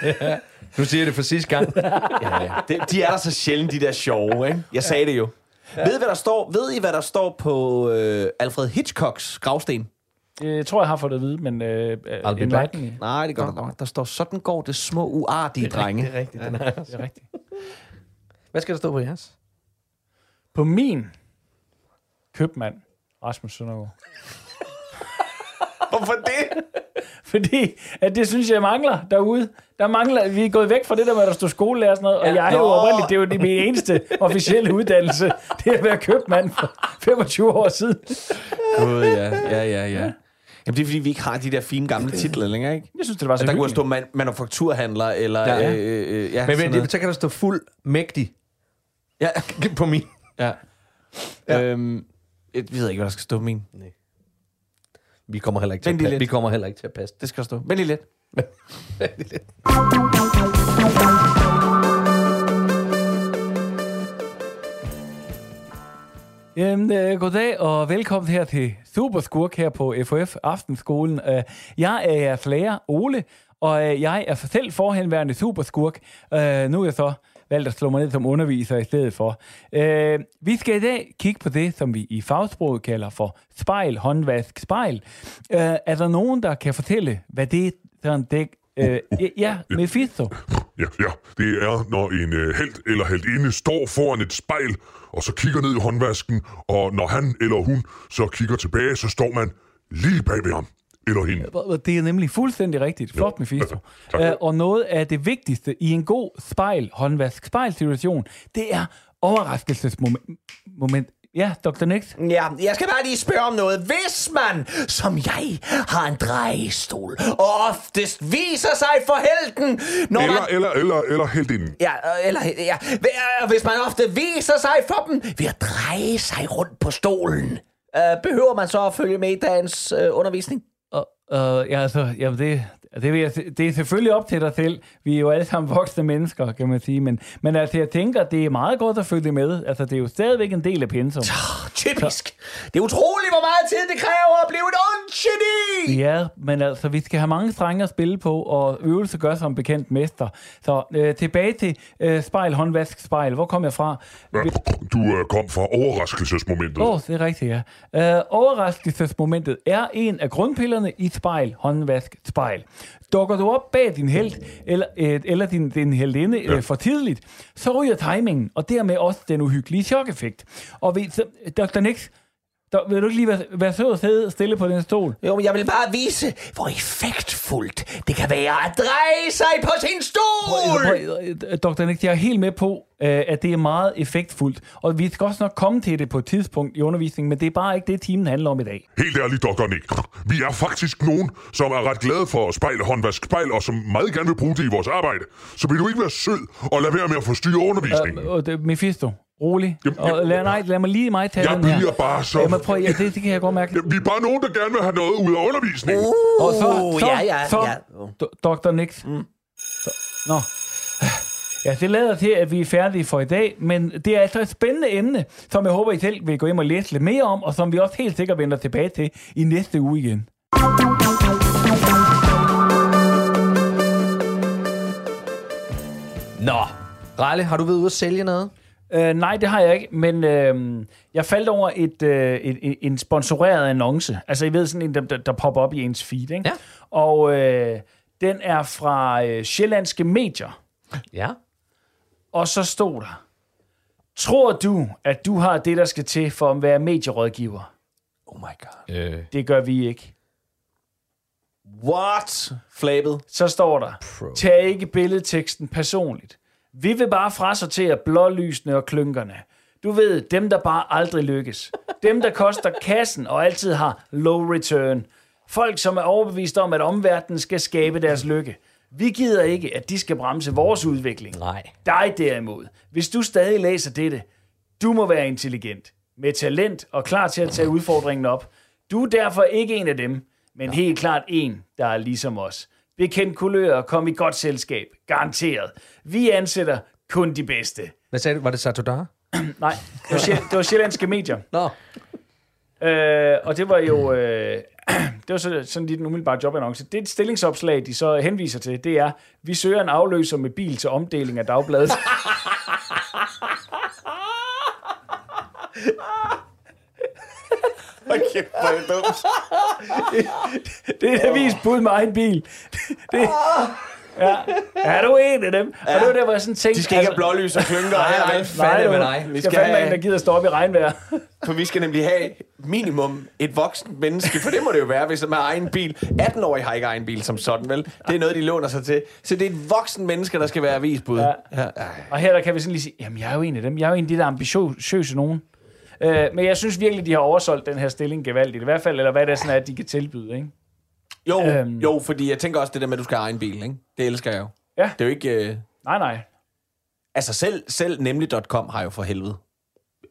[LAUGHS] Nu siger jeg det for sidste gang. [LAUGHS] Ja, ja. Det, de er der så sjældent, de der sjove, ikke? Jeg sagde det jo. Ja. Ved, I, hvad der står, ved I, hvad der står på øh, Alfred Hitchcocks gravsten? Jeg tror, jeg har fået det at vide, men øh, I'll be me. Nej, det gør der nok. Der står, sådan går det små, uartige drenge. Det er rigtigt. Den er. Det er rigtigt. Hvad skal der stå på jeres? På min købmand, Rasmus Søndergaard. [LAUGHS] Hvorfor det? [LAUGHS] Fordi at det synes jeg mangler derude. Der mangler, vi er gået væk fra det der med, at der står skolelærer og sådan noget, og jeg er jo oprindeligt, det er jo det- min eneste officielle uddannelse, [LAUGHS] det er at være købmand for 25 år siden. Gud, ja, ja, ja, ja. Jamen, det er fordi, vi ikke har de der fine gamle titler længere, ikke? Jeg synes, det var så Der kunne hyggeligt. stå man- manufakturhandler, eller... Ja, ja. Øh, øh, ja Men, sådan men noget. så kan der stå fuld mægtig Ja, på min. ja. ja. Øhm, jeg ved ikke, hvad der skal stå min. Vi kommer heller ikke til, Vent at, pa- lidt. vi kommer heller ikke til at passe det. Det skal der stå. [LAUGHS] Vent lige lidt. Jamen, øh, goddag og velkommen her til Superskurk her på FOF Aftenskolen. Øh, jeg er jeres lærer, Ole, og øh, jeg er selv forhenværende superskurk. Øh, nu er jeg så valgt at slå mig ned som underviser i stedet for. Øh, vi skal i dag kigge på det, som vi i fagsproget kalder for spejl, håndvask, spejl. Øh, er der nogen, der kan fortælle, hvad det er sådan det... Øh, ja, ja, Mephisto. Ja, ja, det er, når en øh, held eller heldinde står foran et spejl, og så kigger ned i håndvasken, og når han eller hun så kigger tilbage, så står man lige bag ved ham. Eller hende. Det er nemlig fuldstændig rigtigt. Flot, Mephisto. Tak. Uh, og noget af det vigtigste i en god spejl, håndvask, spejlsituation, det er overraskelsesmoment. Moment. Ja, Dr. Nix. Ja, jeg skal bare lige spørge om noget. Hvis man, som jeg, har en drejestol, og oftest viser sig for helten, når Eller, man... eller, eller, eller heldinden. Ja, øh, eller, ja, øh, hvis man ofte viser sig for dem ved at dreje sig rundt på stolen. Øh, behøver man så at følge med i dagens øh, undervisning? Uh, ja, altså, jamen det, det, vil jeg, det er selvfølgelig op til dig selv. Vi er jo alle sammen voksne mennesker, kan man sige. Men, men altså, jeg tænker, det er meget godt at følge med. Altså, det er jo stadigvæk en del af pensum. Typisk. Det er utroligt, hvor meget tid det kræver at blive et ondt geni. Ja, men altså, vi skal have mange strenge at spille på, og øvelse gør som bekendt mester. Så øh, tilbage til øh, spejl, håndvask, spejl. Hvor kom jeg fra? Ja, du øh, kom fra overraskelsesmomentet. Åh, oh, det er rigtigt, ja. Øh, overraskelsesmomentet er en af grundpillerne i spejl, håndvask, spejl. Dukker du op bag din held, eller, øh, eller din, din heldinde øh, for tidligt, så ryger timingen, og dermed også den uhyggelige chok-effekt. Og ved, så, Dr. Nix, der, vil du ikke lige være, være sød og sidde stille på den stol? Jo, men jeg vil bare vise, hvor effektfuldt det kan være at dreje sig på sin stol. Prøv, Dr. Nix, jeg er helt med på, øh, at det er meget effektfuldt, og vi skal også nok komme til det på et tidspunkt i undervisningen, men det er bare ikke det, timen handler om i dag. Helt ærligt, Dr. Nick. Vi er faktisk nogen, som er ret glade for spejl, håndvask, spejl, og som meget gerne vil bruge det i vores arbejde. Så vil du ikke være sød og lade være med at forstyrre undervisningen? Øh, og det, Mephisto, rolig. Jamen, og lad, nej, lad mig lige mig tage Jeg den her. bliver bare så- Jamen, prøv, ja, det, det kan jeg godt mærke. Ja, vi er bare nogen, der gerne vil have noget ud af undervisningen. Og så, så, ja, ja, så, ja. Dr. Nix. Mm. Så, nå. Ja, det lader til, at vi er færdige for i dag, men det er altså et spændende emne, som jeg håber, I selv vil gå hjem og læse lidt mere om, og som vi også helt sikkert vender tilbage til i næste uge igen. Nå, Ralle, har du været ude at sælge noget? Uh, nej, det har jeg ikke, men uh, jeg faldt over et, uh, et, et, en sponsoreret annonce. Altså, I ved, sådan en, der, der, der popper op i ens feed, ikke? Ja. Og uh, den er fra uh, Sjællandske Medier. Ja. Og så stod der, tror du, at du har det, der skal til for at være medierådgiver? Oh my god. Øh. Det gør vi ikke. What? Flabet. Så står der, tag ikke billedteksten personligt. Vi vil bare frasortere blålysene og klynkerne. Du ved, dem der bare aldrig lykkes. Dem der koster kassen og altid har low return. Folk som er overbevist om, at omverdenen skal skabe deres lykke. Vi gider ikke, at de skal bremse vores udvikling. Nej. Dig derimod, hvis du stadig læser dette, du må være intelligent, med talent og klar til at tage udfordringen op. Du er derfor ikke en af dem, men helt klart en, der er ligesom os. Bekendt kulør og kom i godt selskab. Garanteret. Vi ansætter kun de bedste. Hvad sagde du? Var det Satodar? [CLEARS THROAT] Nej, det var, sjæl- det var sjællandske medier. Nå. Øh, og det var jo øh, [CLEARS THROAT] det var så, sådan lidt en umiddelbar jobannonce. Det stillingsopslag, de så henviser til, det er, vi søger en afløser med bil til omdeling af dagbladet. [LAUGHS] Okay, hvor er det dumt. [LAUGHS] Det er et avisbud med egen bil. [LAUGHS] Det, ja. Er du en af dem? Ja. Og det var der, hvor jeg sådan tænkte... De skal ikke have blålys og klynker vel? Nej, Fandme du, nej. Vi skal skal fandme have- en, der gider stå op i regnvejr. For vi skal nemlig have minimum et voksen menneske, for det må det jo være, hvis man har egen bil. 18-årige har ikke egen bil som sådan, vel? Det er noget, de låner sig til. Så det er et voksen menneske, der skal være avisbud. Ja. Ja. Og her der kan vi sådan lige sige, jamen jeg er jo en af dem. Jeg er jo en af de der ambitiøse nogen. Øh, men jeg synes virkelig, de har oversolgt den her stilling gevaldigt. I hvert fald, eller hvad det er sådan, at de kan tilbyde, ikke? Jo, Øhm. jo, fordi jeg tænker også det der med, at du skal have egen bil, ikke? Det elsker jeg jo. Ja. Det er jo ikke... Øh... Nej, nej. Altså selv, selv nemlig.com har jo for helvede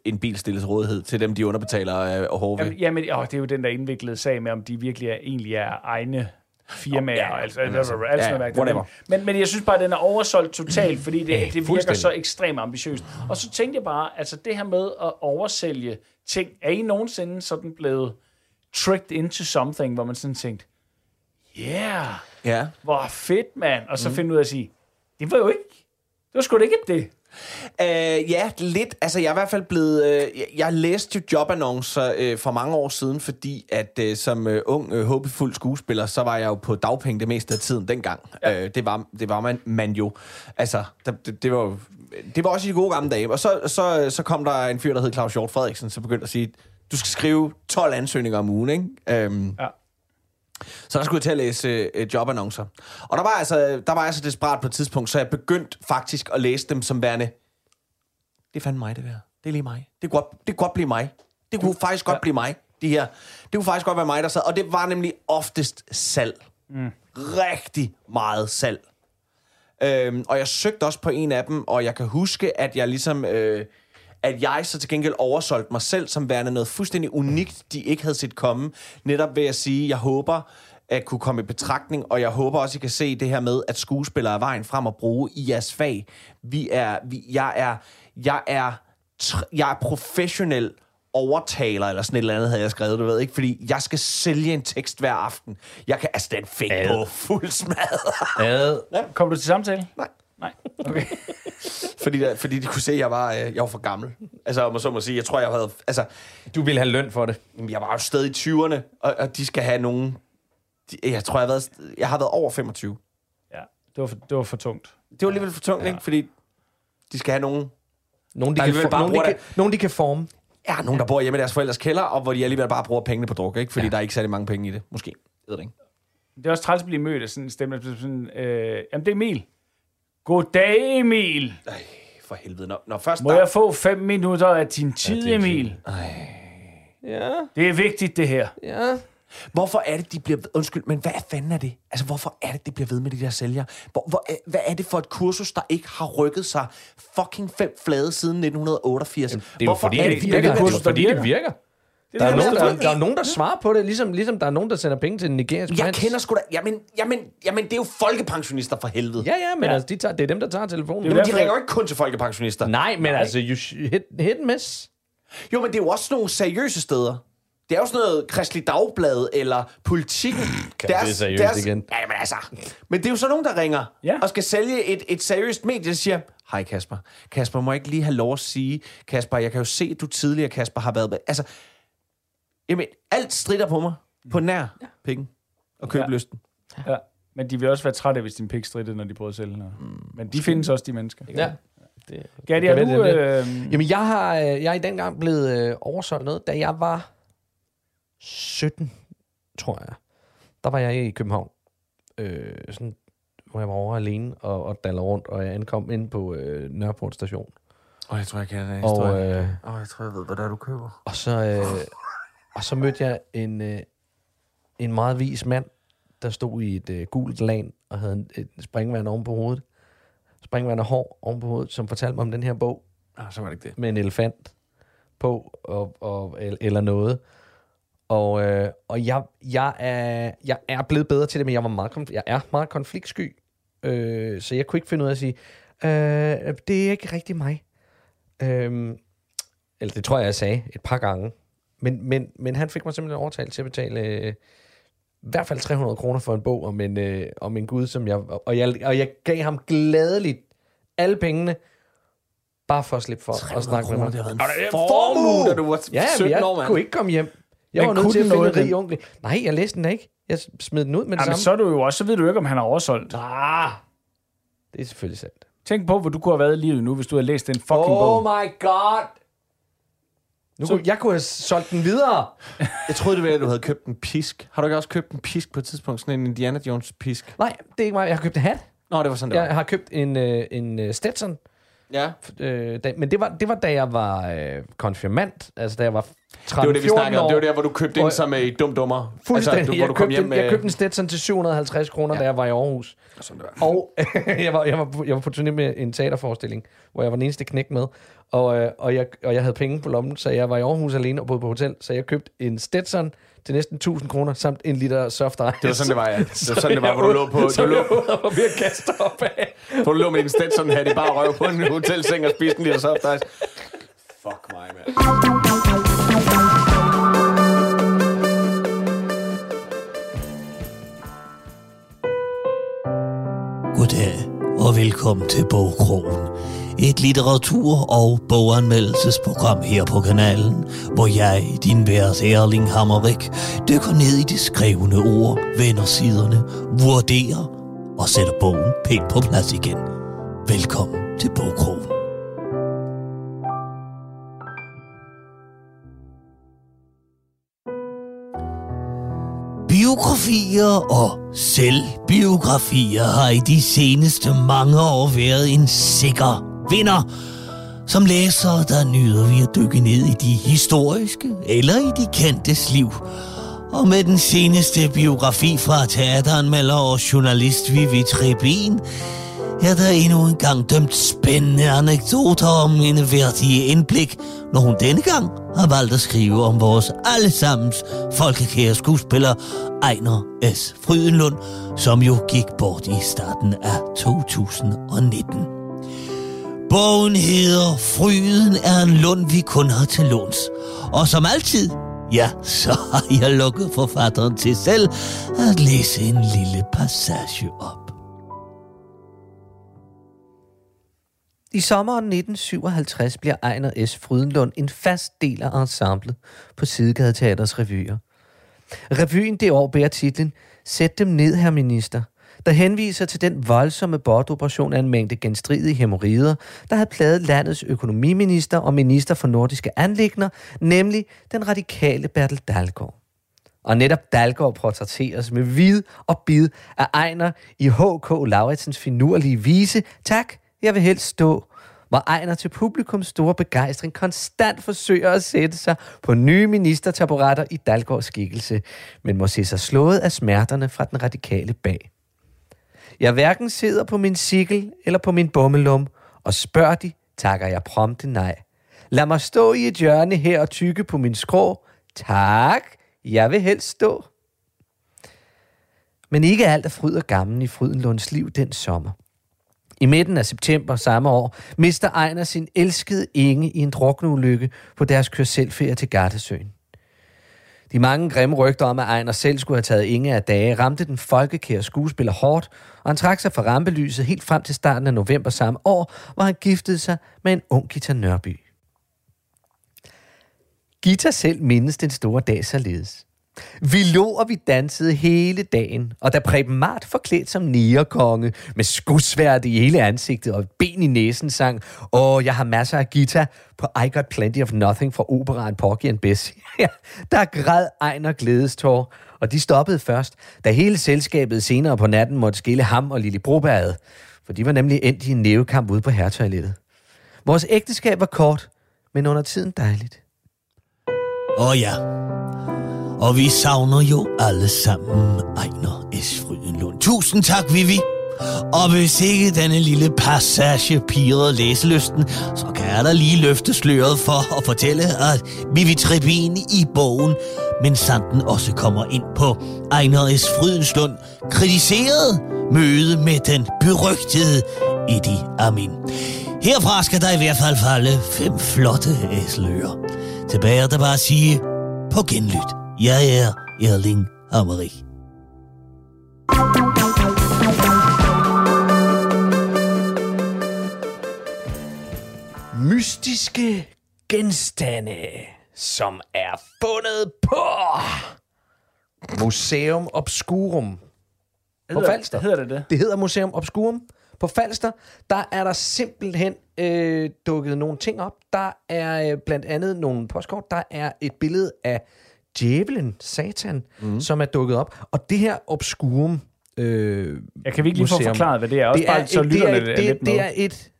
en bilstilles rådighed til dem, de underbetaler øh, hårde. Jamen, jamen åh, det er jo den der indviklede sag med, om de virkelig er, egentlig er egne firmaer. Ja, Ja, altså, altså, altså, altså, ja, noget whatever. men, men jeg synes bare, at den er oversolgt totalt, fordi det, [CLEARS THROAT] det virker så ekstremt ambitiøst. Og så tænkte jeg bare, altså det her med at oversælge ting, er I nogensinde sådan blevet tricked into something, hvor man sådan tænkte, yeah, Ja. hvor fedt, mand. Og så mm. finde ud af at sige, det var jo ikke, det var sgu da ikke det. Øh, ja, lidt. Altså, jeg er i hvert fald blevet... Øh, jeg, jeg læste jo jobannoncer øh, for mange år siden, fordi at øh, som øh, ung, øh, håbefuld skuespiller, så var jeg jo på dagpenge det meste af tiden dengang. Ja. Øh, det, var, det var man, man jo. Altså, der, det, det var jo... Det var også i de gode gamle dage. Og så, så, så kom der en fyr, der hed Claus Hjort Frederiksen, så begyndte at sige, du skal skrive 12 ansøgninger om ugen, ikke? Øhm, Ja. Så der skulle jeg til at læse øh, jobannoncer. Og der var, altså, der var jeg så desperat på et tidspunkt, så jeg begyndte faktisk at læse dem som værende, det er fandme mig, det der. Det er lige mig. Det kunne godt, det kunne godt blive mig. Det kunne faktisk godt Ja. blive mig, de her. Det kunne faktisk godt være mig, der sad. Og det var nemlig oftest salg. Mm. Rigtig meget salg. Øhm, og jeg søgte også på en af dem, og jeg kan huske, at jeg ligesom... Øh, at jeg så til gengæld oversolgte mig selv som værende noget fuldstændig unikt, de ikke havde set komme. Netop ved at sige, jeg håber, at kunne komme i betragtning, og jeg håber også, I kan se det her med, at skuespillere er vejen frem at bruge i jeres fag. Vi er, vi, jeg er, jeg er, jeg er professionel overtaler, eller sådan et eller andet, havde jeg skrevet, du ved ikke, fordi jeg skal sælge en tekst hver aften. Jeg kan, altså, den fik Ad. på fuld smad. Ad. Kom du til samtale? Nej. Nej. Okay. [LAUGHS] fordi, der, fordi de kunne se, at jeg var, øh, jeg var for gammel. Altså, om man så må sige, jeg tror, jeg havde, altså, Du vil have løn for det. Jeg var jo stadig i 20'erne, og, og de skal have nogen... Jeg tror, jeg har, været, jeg har været over 25. Ja, det var for, det var for tungt. Det var alligevel for tungt, ja. ikke? Fordi de skal have nogen... Nogen, de, kan, for, bare nogen, de, kan, nogen, de kan forme. Ja, nogen, der bor hjemme i deres forældres kælder, og hvor de alligevel bare bruger pengene på druk, ikke? Fordi ja. der er ikke særlig mange penge i det, måske. Jeg ved det ikke. Det er også træls at blive mødt af sådan en stemme, sådan, øh, jamen det er Emil. Goddag Emil. Ej, for helvede. Når, når først Må der... jeg få fem minutter af din tid, ja, Emil? Ja, Det er vigtigt, det her. ja. Hvorfor er det, de bliver... Undskyld, men hvad fanden er det? Altså, hvorfor er det, de bliver ved med de der sælgere? Hvor, hvor, er- hvad er det for et kursus, der ikke har rykket sig fucking fem flade siden 1988? Det er jo hvorfor fordi, er det, de virker. Det er det? jo fordi, det virker. Det Der er, nogen, der, der er nogen, der svarer på det, ligesom, ligesom der er nogen, der sender penge til en nigerisk Jeg prins. kender sgu da... Jamen, jamen, jamen, det er jo folkepensionister for helvede. Ja, ja, men Ja. Altså, de tager, det er dem, der tager telefonen. Det er Men de ringer jo ikke kun til folkepensionister. Nej, men altså, you hit, hit and miss. Jo, men det er jo også nogle seriøse steder. Det er jo sådan noget Kristelig Dagblad eller Politikken. det er seriøst igen. Ja, men altså. Men det er jo så nogen, der ringer Ja. og skal sælge et, et seriøst medie, der siger, hej Kasper. Kasper, må jeg ikke lige have lov at sige, Kasper, jeg kan jo se, at du tidligere, Kasper, har været med. Altså, jamen, alt strider på mig. På nær ja. penge og købelysten. Ja. Men de vil også være trætte, hvis din pik strittede, når de prøver at sælge noget. Men de findes også, de mennesker. Ja. Det, Gatti, er kan du... Øh, Jamen, jeg har øh, jeg er i den gang blevet øh, oversolgt noget, da jeg var 17, tror jeg. Der var jeg i København, øh, sådan, hvor jeg var over alene og, og daller rundt, og jeg ankom ind på øh, Nørreport station. Oh, jeg tror, jeg kender den Og, øh, oh, jeg tror, jeg ved, hvad det er, du køber. og, så, øh, og så mødte jeg en, øh, en meget vis mand, der stod i et øh, gult lag og havde en, et springvand oven på hovedet. Springvand og hår oven på hovedet, som fortalte mig om den her bog, Ah, så var det ikke det. med en elefant på, og, og, el- eller noget. Og, øh, og jeg, jeg, er, jeg er blevet bedre til det, men jeg, var meget, konf- jeg er meget konfliktsky. Øh, så jeg kunne ikke finde ud af at sige, øh, det er ikke rigtig mig. Øh, eller det tror jeg, jeg sagde et par gange. Men, men, men han fik mig simpelthen overtalt til at betale øh, i hvert fald 300 kroner for en bog om en, øh, om en gud, som jeg og, jeg... og jeg gav ham gladeligt alle pengene, bare for at slippe for at snakke med mig. Det har været en en formue, da du var Ja, 17 men jeg år, mand. kunne ikke komme hjem. Jeg Men var nødt kunne til at finde en rig onkel. Nej, jeg læste den ikke. Jeg smed den ud med det ja, men samme. så, er du jo også, så ved du ikke, om han har oversolgt. Ah, det er selvfølgelig sandt. Tænk på, hvor du kunne have været i livet nu, hvis du havde læst den fucking bog. Oh my god! Nu kunne, jeg kunne have solgt den videre. [LAUGHS] Jeg troede, det var, at du havde købt en pisk. Har du ikke også købt en pisk på et tidspunkt? Sådan en Indiana Jones pisk? Nej, det er ikke mig. Jeg har købt en hat. Nå, det var sådan, det var. Jeg har købt en, øh, en øh, Stetson. Ja. Øh, da, men det var, det var, da jeg var øh, konfirmand. Altså, da jeg var 13 Det var det, vi snakkede om. Det var der, hvor du købte ind som i dum dummer. Fuldstændig. Altså, du, hvor jeg, du kom købte, hjem en- med... jeg købte en Stetson til 750 kroner, ja. da jeg var i Aarhus. Sådan der. Og [LAUGHS] jeg, var, jeg, var, på- jeg var på turné med en teaterforestilling, hvor jeg var den eneste knæk med. Og, øh, og, jeg, og jeg havde penge på lommen, så jeg var i Aarhus alene og boede på hotel. Så jeg købte en Stetson til næsten 1000 kroner, samt en liter soft ice. Det var sådan, det var, ja. Det var sådan, det var, hvor du lå på... Så Du lå, jeg var ved at kaste op af. hvor du lå med din Stetson hat i bare røv på en hotelseng og spiste en liter soft ice. Fuck mig, mand. Og velkommen til Bogkrogen. Et litteratur- og boganmeldelsesprogram her på kanalen, hvor jeg, din vært Erling Hammerik, dykker ned i de skrevne ord, vender siderne, vurderer og sætter bogen pænt på plads igen. Velkommen til Bogkrogen. Biografier og selvbiografier har i de seneste mange år været en sikker vinder. Som læsere, der nyder vi at dykke ned i de historiske eller i de kendtes liv. Og med den seneste biografi fra teateranmelder og journalist Vivi Trebin, er der endnu en gang dømt spændende anekdoter om mine værdige indblik, når hun denne gang har valgt at skrive om vores allesammens folkekære skuespiller Ejner S. Frydenlund, som jo gik bort i starten af 2019. Bogen hedder Fryden er en lund, vi kun har til låns. Og som altid, ja, så har jeg lukket forfatteren til selv at læse en lille passage op. I sommeren 1957 bliver Ejner S. Frydenlund en fast del af ensemblet på Sidegade Teaters revyer. Revyen det år bærer titlen Sæt dem ned, herr minister, der henviser til den voldsomme bortoperation af en mængde genstridige hemorrider, der havde plaget landets økonomiminister og minister for nordiske anlægner, nemlig den radikale Bertel Dalgaard. Og netop Dalgaard portrætteres med vid og bid af Ejner i H.K. Lauritsens finurlige vise Tak, jeg vil helst stå, hvor Ejner til publikums store begejstring konstant forsøger at sætte sig på nye ministertaburetter i Dalgårds skikkelse, men må se sig slået af smerterne fra den radikale bag. Jeg hverken sidder på min sikkel eller på min bommelum, og spørger de, takker jeg prompte nej. Lad mig stå i et hjørne her og tykke på min skrå. Tak, jeg vil helst stå. Men ikke alt er fryd og gammel i Frydenlunds liv den sommer. I midten af september samme år mister Ejner sin elskede Inge i en drukneulykke på deres kørselferie til Gardesøen. De mange grimme rygter om, at Ejner selv skulle have taget Inge af dage, ramte den folkekære skuespiller hårdt, og han trak sig fra rampelyset helt frem til starten af november samme år, hvor han giftede sig med en ung Gita Nørby. Gita selv mindes den store dag således. Vi lå og vi dansede hele dagen, og da Preben Mart forklædt som nierkonge med skudsværd i hele ansigtet og et ben i næsen sang, Åh, jeg har masser af guitar på I Got Plenty of Nothing fra operaen Porgy and Bessie. [LAUGHS] Ja, der græd Ejner glædestår, og de stoppede først, da hele selskabet senere på natten måtte skille ham og Lille Broberget, for de var nemlig endt i en nævekamp ude på herretoilettet. Vores ægteskab var kort, men under tiden dejligt. Åh oh ja, og vi savner jo alle sammen Ejner S. Frydenlund. Tusind tak, Vivi. Og hvis ikke denne lille passage pirrede læselysten, så kan jeg da lige løfte sløret for at fortælle, at Vivi Trebin i bogen, men Sanden også kommer ind på Ejner S. Frydenslund, kritiseret møde med den berygtede Idi Amin. Herfra skal der i hvert fald falde fem flotte æsler. Tilbage er der bare at sige på genlyt. Jeg er Erling Hammerik. Mystiske genstande, som er fundet på Museum Obscurum på Hedder- Falster. hedder det det? Det hedder Museum Obscurum på Falster. Der er der simpelthen øh, dukket nogle ting op. Der er øh, blandt andet nogle postkort. Der er et billede af djævelen, Satan, mm. som er dukket op. Og det her Obscurum øh, Jeg kan vi ikke lige få museum, forklaret, hvad det er? Også bare, så et, det, er, er et, lidt det, det med. er et,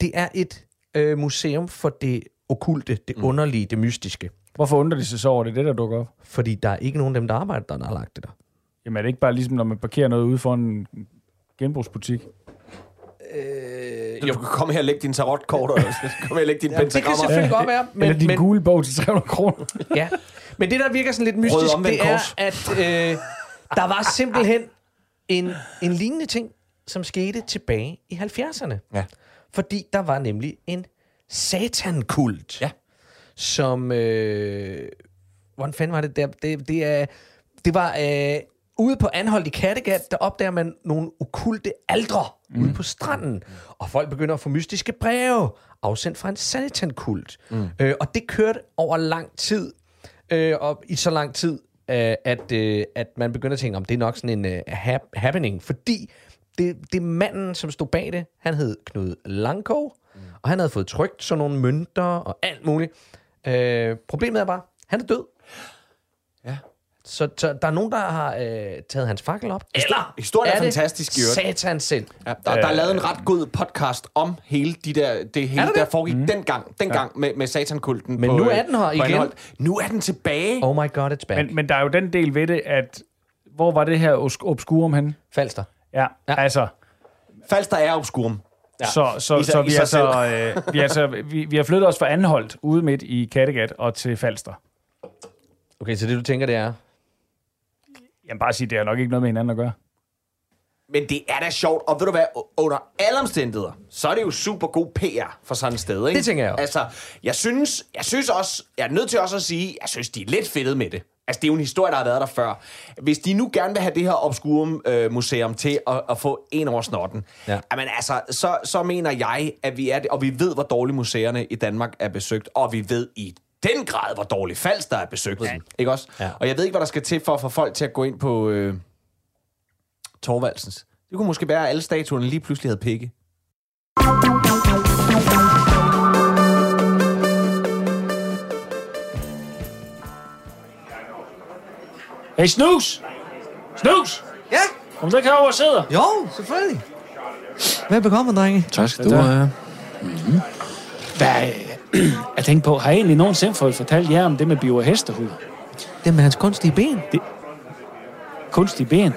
det er et øh, museum for det okulte, det mm. underlige, det mystiske. Hvorfor undrer de sig så over det, er det der dukker op? Fordi der er ikke nogen af dem, der arbejder der, der har lagt det der. Jamen er det ikke bare ligesom, når man parkerer noget ude for en genbrugsbutik? Øh, du kan komme her og lægge dine tarotkort, [LAUGHS] og så komme her og lægge dine Jamen, det kan pentagrammer. selvfølgelig godt være, Men, Eller din men, gule bog til 300 kroner. ja. Men det, der virker sådan lidt mystisk, det er, kors. at øh, der var simpelthen en, en lignende ting, som skete tilbage i 70'erne. Ja. Fordi der var nemlig en satankult, Ja. som... Øh, hvordan fanden var det der? Det, det, er, det var... Øh, ude på Anholdt i Kattegat, der opdager man nogle okulte aldre mm. ude på stranden. Og folk begynder at få mystiske breve, afsendt fra en satankult. Mm. Øh, og det kørte over lang tid. Øh, og i så lang tid, øh, at, øh, at man begynder at tænke, om det er nok sådan en øh, hap- happening. Fordi det, det manden, som stod bag det, han hed Knud Langkov, mm. og han havde fået trygt sådan nogle mønter og alt muligt. Øh, problemet er bare, han er død. Ja. Så, så der er nogen, der har øh, taget hans fakkel op. Eller historien er det fantastisk øvrigt. Satan selv. Ja, der, der er lavet en ret god podcast om hele de der, det hele, Er der det? foregik mm. dengang, dengang ja. med, med satankulten. Men på, nu øh, er den her igen. Anholt. Nu er den tilbage. Oh my god, it's back. Men, Men, der er jo den del ved det, at... Hvor var det her obs- obskurum henne? Falster. Ja, Ja. altså... Falster er obskurum. Ja. Så, så, I sig- så, i vi, altså, øh, vi, altså, vi, vi har flyttet os fra Anholdt ude midt i Kattegat og til Falster. Okay, så det du tænker, det er... Jamen bare sige, det har nok ikke noget med hinanden at gøre. Men det er da sjovt, og ved du hvad, under alle omstændigheder, så er det jo super god PR for sådan et sted, ikke? Det tænker jeg også. Altså, jeg synes, jeg synes også, jeg er nødt til også at sige, jeg synes, de er lidt fedtet med det. Altså, det er jo en historie, der har været der før. Hvis de nu gerne vil have det her Obscurum øh, museum til at, at få en over snotten, Ja. jamen altså, så, så mener jeg, at vi er det, og vi ved, hvor dårligt museerne i Danmark er besøgt, og vi ved i den grad, hvor dårligt Falster er besøgt. Ja. Ikke også? Ja. Og jeg ved ikke, hvad der skal til for at få folk til at gå ind på... Øh, Torvaldsens. Det kunne måske være, at alle statuerne lige pludselig havde pikke. Hey, Snus! Snus! Ja, Kom så herover og sidder. jo, selvfølgelig. Velbekomme, drenge. Tak skal du have. Hvad, øh, [CLEARS THROAT] jeg tænkte på, har jeg egentlig nogensinde fået fortalt jer om det med biver hestehud? Det med hans kunstige ben. Kunstig ben.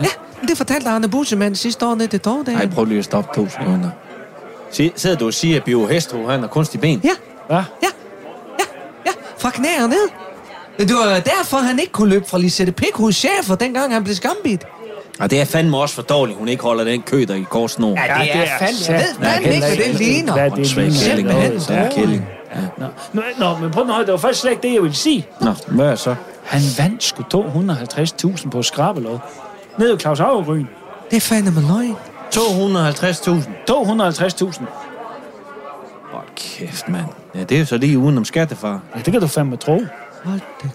Ja, det fortalte Arne Bussemann sidste år nede til Torvdagen. Ej, prøv lige at stoppe to sekunder. Si- Sidder du og siger, at Bio Hestro, han har kunstig ben? Ja, Hvad? ja, ja, ja, fra knæ og ned. Det var derfor, han ikke kunne løbe fra Lisette Pikhus chefer, dengang han blev skambit. Og det er fandme også for dårligt, hun ikke holder den køder i korsnår. Ja, det er fandme... Jeg ved fandme ikke, hvad det ligner. Hvad det ligner. Simpelthen. det er kælling. Nå, nå, nå, men prøv nu at høre, det var faktisk slet ikke det, jeg ville sige. Nå, hvad er så? Han vandt sgu 250.000 på skrabelod. Nede i Claus Havregryn. Det er fandme løgn. 250.000. 250.000. Hold kæft, mand. Ja, det er jo så lige udenom skattefar. Ja, det kan du fandme tro. Hold da.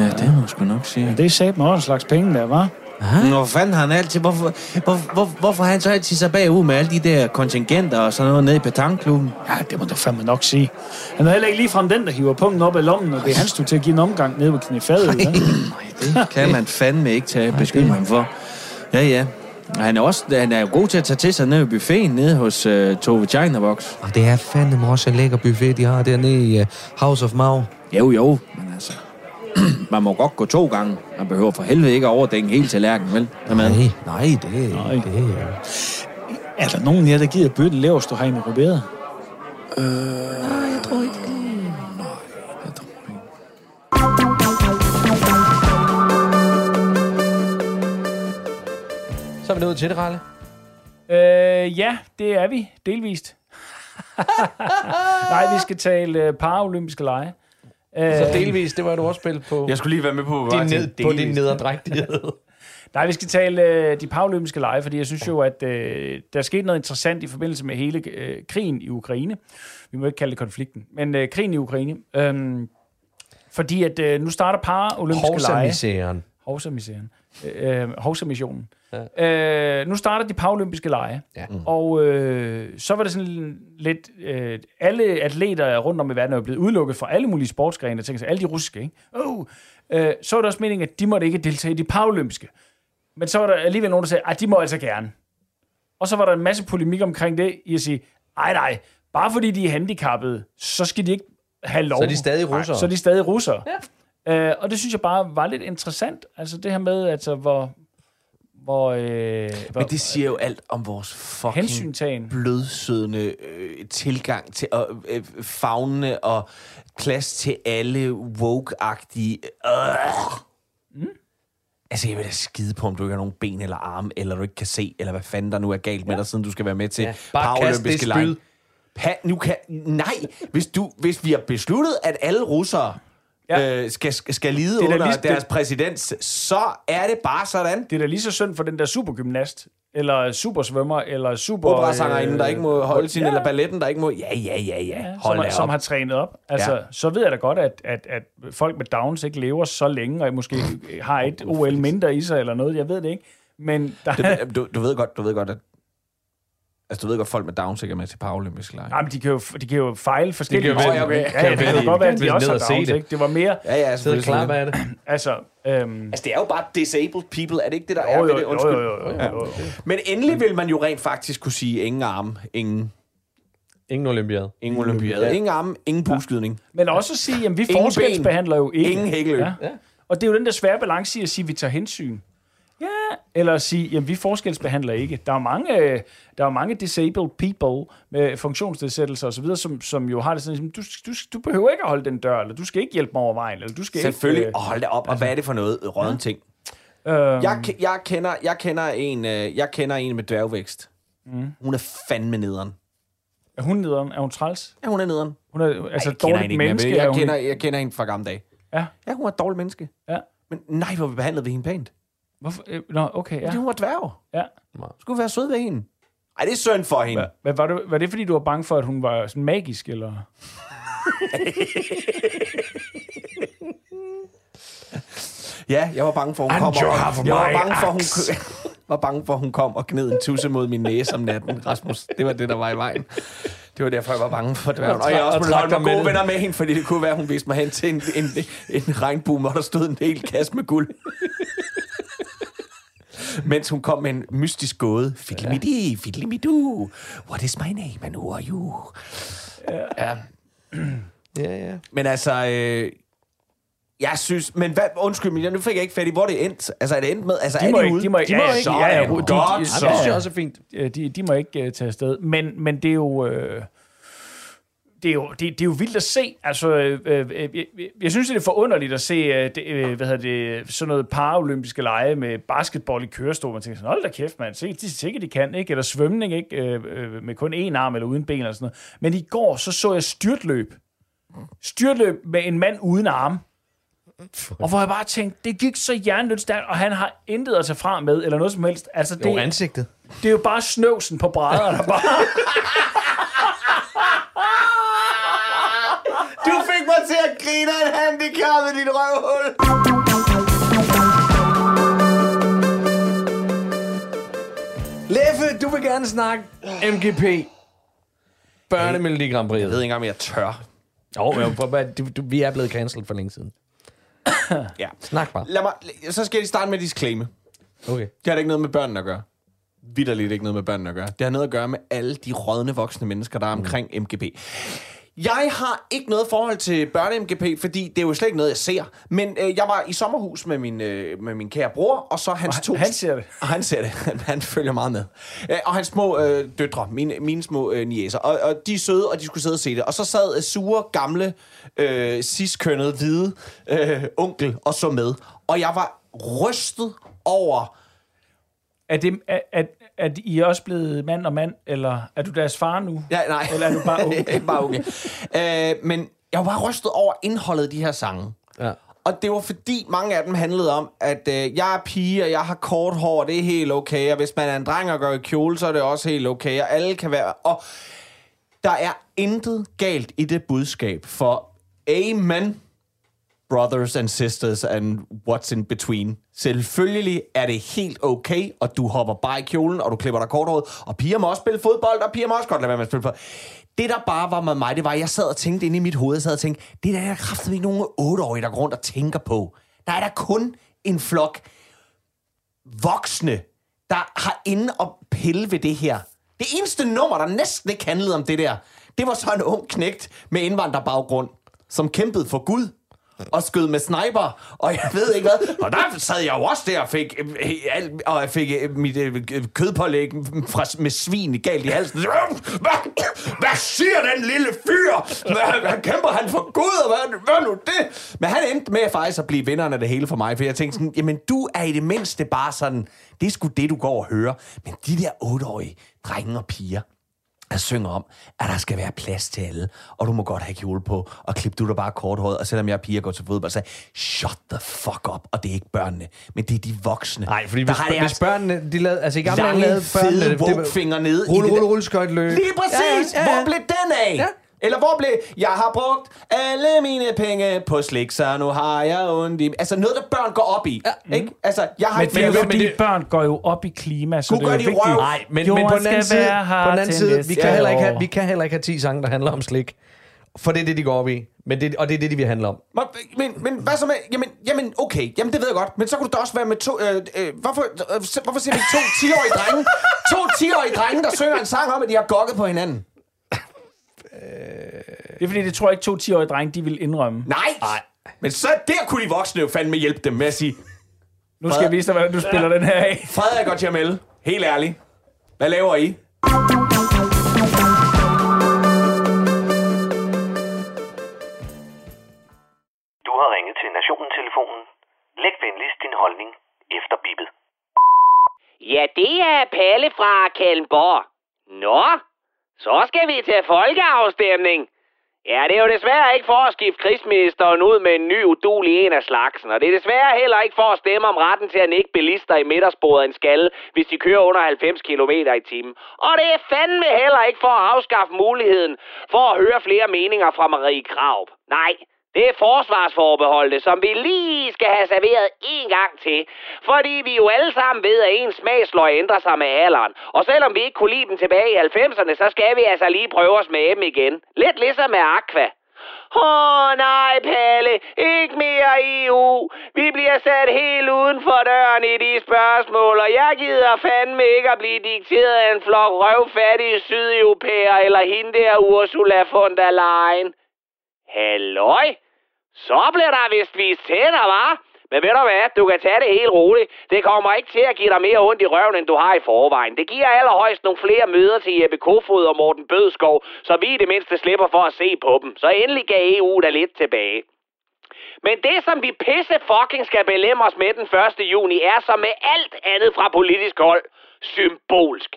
Ja, det må jeg sgu nok sige. Det er sat med også en slags penge, der var. Nå, hvor fanden har han altid... Hvorfor, hvor, hvor, hvorfor har han så altid så bagud med alle de der kontingenter og sådan noget nede i petanklubben? Ja, det må du fandme nok sige. Han er heller ikke ligefrem den, der hiver pungen op af lommen, og det er hans, du til at give en omgang nede ved knæfadet. Ja? Det kan man fandme ikke tage beskyldning for. Ja, ja. Og Han er, også, han er jo god til at tage til sig nede i buffeten nede hos uh, Tove China Box. Og det er fandme også en lækker buffet, de har dernede i uh, House of Mau. Jo, jo, men altså... [CLEARS THROAT] man må godt gå to gange. Man behøver for helvede ikke at overdække hele tallerkenen, vel? Med. Nej, nej, det, Nej. det er... Er der nogen af jer, der gider bøtte lavest, du har en ruberet? Nej, jeg tror ikke. Så er vi nået til det, Ralle. Øh, ja, det er vi. Delvist. [LAUGHS] Nej, vi skal tale øh, paralympiske lege. Øh, Så delvis, det var du også spillet på Jeg skulle lige være med på, din, ned, på din nederdrægtighed. [LAUGHS] Nej, vi skal tale øh, de paralympiske lege, fordi jeg synes jo, at øh, der er sket noget interessant i forbindelse med hele øh, krigen i Ukraine. Vi må ikke kalde det konflikten, men øh, krigen i Ukraine. Øhm, fordi at øh, nu starter paralympiske lege. Hovsa-misæren. Hovsa-missionen. Øh, Hovsa-missionen. Ja. Øh, nu starter de paralympiske lege. Ja. Og øh, så var det sådan lidt... Øh, alle atleter rundt om i verden er jo blevet udelukket fra alle mulige sportsgrene. Tænker sig, alle de russiske, ikke? Oh, øh, så var det også meningen, at de måtte ikke deltage i de paralympiske. Men så var der alligevel nogen, der sagde, at de må altså gerne. Og så var der en masse polemik omkring det, i at sige, ej nej, bare fordi de er handicappede, så skal de ikke have lov. Så er de stadig russere. Så er de stadig russere. Ja. Øh, og det synes jeg bare var lidt interessant. Altså det her med, altså, hvor, hvor, øh, hvor Men det siger jo alt om vores fucking blødsødende øh, tilgang til at øh, fagne og plads til alle woke-agtige... Øh. Mm. Altså, jeg vil da skide på, om du ikke har nogen ben eller arme, eller du ikke kan se, eller hvad fanden der nu er galt med dig, siden du skal være med til Ja, det lege. Pa, nu kan, nej, hvis, du, hvis vi har besluttet, at alle russere Ja. øh, skal, skal lide Det er under lige- deres det- præsident, så er det bare sådan. Det er da lige så synd for den der supergymnast, eller supersvømmer, eller super... Operasangerinde, der ikke må holde sin, ja. eller balletten, der ikke må... Ja, ja, ja, ja. Ja, Hold som, som har trænet op. Altså. Ja. så ved jeg da godt, at, at, at folk med Downs ikke lever så længe, og måske har et OL mindre i sig, eller noget. Jeg ved det ikke. Men der, Du, du, du, ved godt, du ved godt, at... Altså, du ved godt, folk med Down sikkert med til paralympiske lege. Jamen, de kan jo, de kan jo fejle forskellige jo ting. Ja, ja, det kan jo godt være, at de også har Downs, det. ikke? Det var mere, Ja, ja, Sidde selvfølgelig. klar med det. altså... Øhm, Altså, det er jo bare disabled people, er det ikke det, der jo, er jo, ved det? jo, Undskyld. jo, jo, jo, jo, jo. Men endelig vil man jo rent faktisk kunne sige, ingen arme, ingen, Ingen olympiade. ingen olympiade, ingen arme, ingen buskydning. Men også at sige, jamen vi forskelsbehandler jo ikke. Ingen hækkeløb. Ja. Og det er jo den der svære balance i at sige, at vi tager hensyn. Ja, eller at sige, jamen vi forskelsbehandler ikke. Der er mange, øh, der er mange disabled people med funktionsnedsættelser osv., som, som jo har det sådan, du, du, du behøver ikke at holde den dør, eller du skal ikke hjælpe mig over vejen, eller du skal Selvfølgelig. ikke... Og hold da op. Og hvad er det for noget rådden ting? Øh, Jeg, jeg, kender, jeg, kender en, øh, jeg kender en med dværgvækst. Mm. Hun er fandme nederen. er hun nederen? Er hun træls? Ja, hun er nederen. Hun er altså jeg kender dårligt hende menneske? men jeg, hun kender, jeg kender hende fra gamle dage. Ja. Ja, hun er et dårligt menneske. Ja. Men nej, hvor vi behandlede vi hende pænt. Hvorfor? øh, Nå, okay, Ja. Fordi hun var dværg. ja. Skulle være sød ved hende. Ej, det er synd for hende. Hvad, var, det, var det, fordi du var bange for, at hun var sådan magisk, eller? Ja, jeg var bange for, hun And kom og, jeg [LAUGHS] var bange for, hun, var bange for, hun kom og gned en tusse mod min næse om natten, Rasmus. Det var det, der var i vejen. Det var derfor, jeg var bange for dværgen. Og jeg Og også holde mig traktor gode med venner med hende, fordi det kunne være, hun viste mig hen til en, en, en regnbue, hvor der stod en hel kasse med guld. Mens hun kom med en mystisk gåde. Fiddlimidi, fiddlimidu. What is my name and who are you? Ja. Ja, ja. Men altså, øh, jeg synes... Men hvad, undskyld, men nu fik jeg ikke fat i, hvor det endte. Altså, er det endt med? Altså, De er må de ikke, ude? de må ikke, De må ja, ikke. ja, ja, Ja, ja, godt, de, de, så. Det synes jeg også er fint. Øh, de, de må ikke uh, tage afsted. Men, men det er jo... Øh, det er, jo, det, det er jo vildt at se. Altså, øh, øh, øh, jeg, jeg synes, det er forunderligt at se øh, det, øh, hvad hedder det, sådan noget paralympiske lege med basketball i kørestol. Man tænker sådan, hold da kæft, man. Se, de sikkert, de kan, ikke? Eller svømning, ikke? Øh, øh, med kun én arm eller uden ben eller sådan noget. Men i går, så så jeg styrtløb. Styrtløb med en mand uden arme. Og hvor jeg bare tænkte, det gik så hjernedødt stærkt, og han har intet at tage fra med, eller noget som helst. Altså, det, Jo, ansigtet. det er jo bare snøvsen på brædder, der bare... [LAUGHS] Du fik at af en handicappet, dit røvhul. Leffe, du vil gerne snakke MGP. Børnemelodi Grand Prix. Jeg ved ikke engang, om jeg tør. Jo, jo, for, hvad- du, du, vi er blevet cancelled for længe siden. [COUGHS] Ja. Snak bare. Lad mig, så skal jeg lige starte med at disclaimer. Okay. Det har da ikke noget med børnene at gøre. Vitterligt ikke noget med børnene at gøre. Det har noget at gøre med alle de rådne voksne mennesker, der er omkring MGP. Jeg har ikke noget forhold til børne-MGP, fordi det er jo slet ikke noget, jeg ser. Men øh, jeg var i sommerhus med min, øh, med min kære bror, og så hans Og to... han ser det. Og [LAUGHS] han ser det. Han, han følger meget med. Øh, og hans små øh, døtre, mine, mine små øh, niæser. Og, og de er søde, og de skulle sidde og se det. Og så sad øh, sure, gamle, øh, ciskønnede, hvide øh, onkel og så med. Og jeg var rystet over... Er, det, er, er, er I også blevet mand og mand, eller er du deres far nu? Ja, nej. Eller er du bare [LAUGHS] ung? bare okay. øh, men jeg var bare rystet over indholdet af de her sange. Ja. Og det var fordi mange af dem handlede om, at øh, jeg er pige, og jeg har kort hår, det er helt okay. Og hvis man er en dreng og går i kjole, så er det også helt okay. Og alle kan være... Og der er intet galt i det budskab, for amen, brothers and sisters and what's in between. Selvfølgelig er det helt okay, og du hopper bare i kjolen, og du klipper dig korthåret, og piger må også spille fodbold, og piger må også godt lade være med at spille fodbold. Det, der bare var med mig, det var, at jeg sad og tænkte inde i mit hoved, jeg sad og tænkte, det der er der kraftigt ikke nogen otteårige, der går rundt og tænker på. Der er der kun en flok voksne, der har inde og pille ved det her. Det eneste nummer, der næsten ikke handlede om det der, det var så en ung knægt med indvandrerbaggrund, som kæmpede for Gud og skød med sniper, og jeg ved ikke hvad. Og der sad jeg jo også der og fik, øh, alt- og jeg fik øh, mit øh, kødpålæg fra, med svin galt i halsen. Hvad, hvad siger den lille fyr? Hvad, hvad kæmper han for Gud, og hvad, hvad nu det? Men han endte med faktisk at blive vinderen af det hele for mig, for jeg tænkte sådan, jamen du er i det mindste bare sådan, det er sgu det, du går og hører. Men de der otteårige drenge og piger, jeg synger om, at der skal være plads til alle, og du må godt have kjole på, og klip du dig bare korthåret, og selvom jeg er pige og går til fodbold, så sagde shut the fuck up, og det er ikke børnene, men det er de voksne. Nej, fordi Der hvis, det hvis altså børnene, de lavede, altså i gamle dage lavede børnene... fede det nede i Rulle, det rulle, der- rulle, skøjt løb. Lige præcis! Ja, ja, ja. Hvor blev den af? Ja. Eller hvor blev, jeg har brugt alle mine penge på slik, så nu har jeg ondt i... Altså noget, der børn går op i. Ja. Ikke? Altså, jeg har Men ikke jo men- fordi, men det- børn går jo op i klima, så Gud det er jo de vigtigt. røv. Nej, men, Jorden men på den anden side, på den anden side vi, kan heller ikke have, vi kan heller ikke have 10 sange, der handler om slik. For det er det, de går op i. Men det, og det er det, de vil handle om. Men, men, men hvad så med... Jamen, jamen, okay. Jamen, det ved jeg godt. Men så kunne du da også være med to... Øh, øh, hvorfor, øh, hvorfor siger vi to 10-årige drenge? To 10-årige drenge, der synger en sang om, at de har gokket på hinanden. Det er fordi, det tror jeg ikke to 10-årige drenge, de vil indrømme. Nej! Nej. Men så der kunne de voksne jo fandme hjælpe dem med at sige... Nu skal jeg vise dig, hvordan du spiller den her af. Frederik og Jamel, helt ærligt. Hvad laver I? Du har ringet til Nationen-telefonen. Læg venligst din holdning efter bippet. Ja, det er Palle fra Kalmborg. Nå, så skal vi til folkeafstemning. Ja, det er jo desværre ikke for at skifte krigsministeren ud med en ny udulig en af slagsen, og det er desværre heller ikke for at stemme om retten til at nikke bilister i midtersporet en skalle, hvis de kører under 90 km i timen. Og det er fandme heller ikke for at afskaffe muligheden for at høre flere meninger fra Marie Kraup. Nej, det er forsvarsforbeholdet, som vi lige skal have serveret en gang til. Fordi vi jo alle sammen ved, at ens smagsløg ændrer sig med alderen. Og selvom vi ikke kunne lide dem tilbage i 90'erne, så skal vi altså lige prøve at smage dem igen. Lidt ligesom med Aqua. Åh oh, nej, Palle. Ikke mere EU. Vi bliver sat helt uden for døren i de spørgsmål, og jeg gider fandme ikke at blive dikteret af en flok røvfattige sydeuropæer eller hende der Ursula von der Leyen. Halløj? Så bliver der vist vist tænder, hva'? Men ved du hvad, du kan tage det helt roligt. Det kommer ikke til at give dig mere ondt i røven, end du har i forvejen. Det giver allerhøjst nogle flere møder til Jeppe Kofod og Morten Bødskov, så vi i det mindste slipper for at se på dem. Så endelig gav EU da lidt tilbage. Men det, som vi pisse fucking skal belemme os med den 1. juni, er som med alt andet fra politisk hold, symbolsk.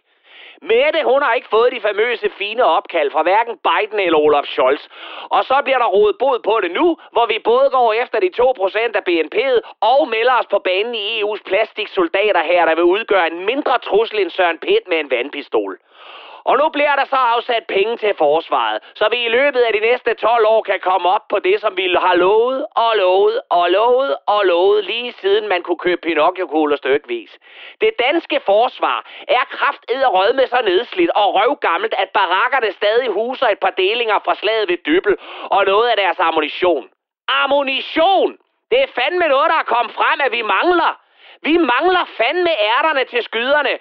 Mette, hun har ikke fået de famøse fine opkald fra hverken Biden eller Olaf Scholz. Og så bliver der rodet bod på det nu, hvor vi både går efter de 2% af BNP'et og melder os på banen i EU's plastiksoldater her, der vil udgøre en mindre trussel end Søren Pitt med en vandpistol. Og nu bliver der så afsat penge til forsvaret, så vi i løbet af de næste 12 år kan komme op på det, som vi har lovet og lovet og lovet og lovet, lige siden man kunne købe Pinocchio-kugler stykvis. Det danske forsvar er kraft rød med så nedslidt og røvgammelt, at barakkerne stadig huser et par delinger fra slaget ved Dybbel og noget af deres ammunition. Ammunition! Det er fandme noget, der er kommet frem, at vi mangler. Vi mangler fandme ærterne til skyderne,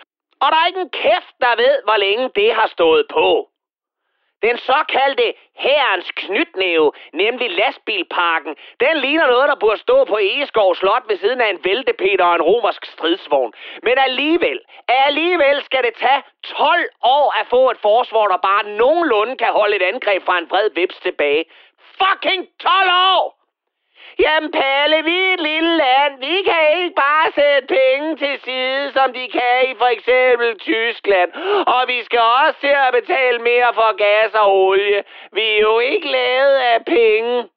og der er ikke en kæft, der ved, hvor længe det har stået på. Den såkaldte herrens knytnæve, nemlig lastbilparken, den ligner noget, der burde stå på Egeskov Slot ved siden af en væltepeter og en romersk stridsvogn. Men alligevel, alligevel skal det tage 12 år at få et forsvar, der bare nogenlunde kan holde et angreb fra en bred vips tilbage. Fucking 12 år! Jamen Palle, vi er et lille land. Vi kan ikke bare sætte penge til side, som de kan i for eksempel Tyskland. Og vi skal også til at betale mere for gas og olie. Vi er jo ikke lavet af penge.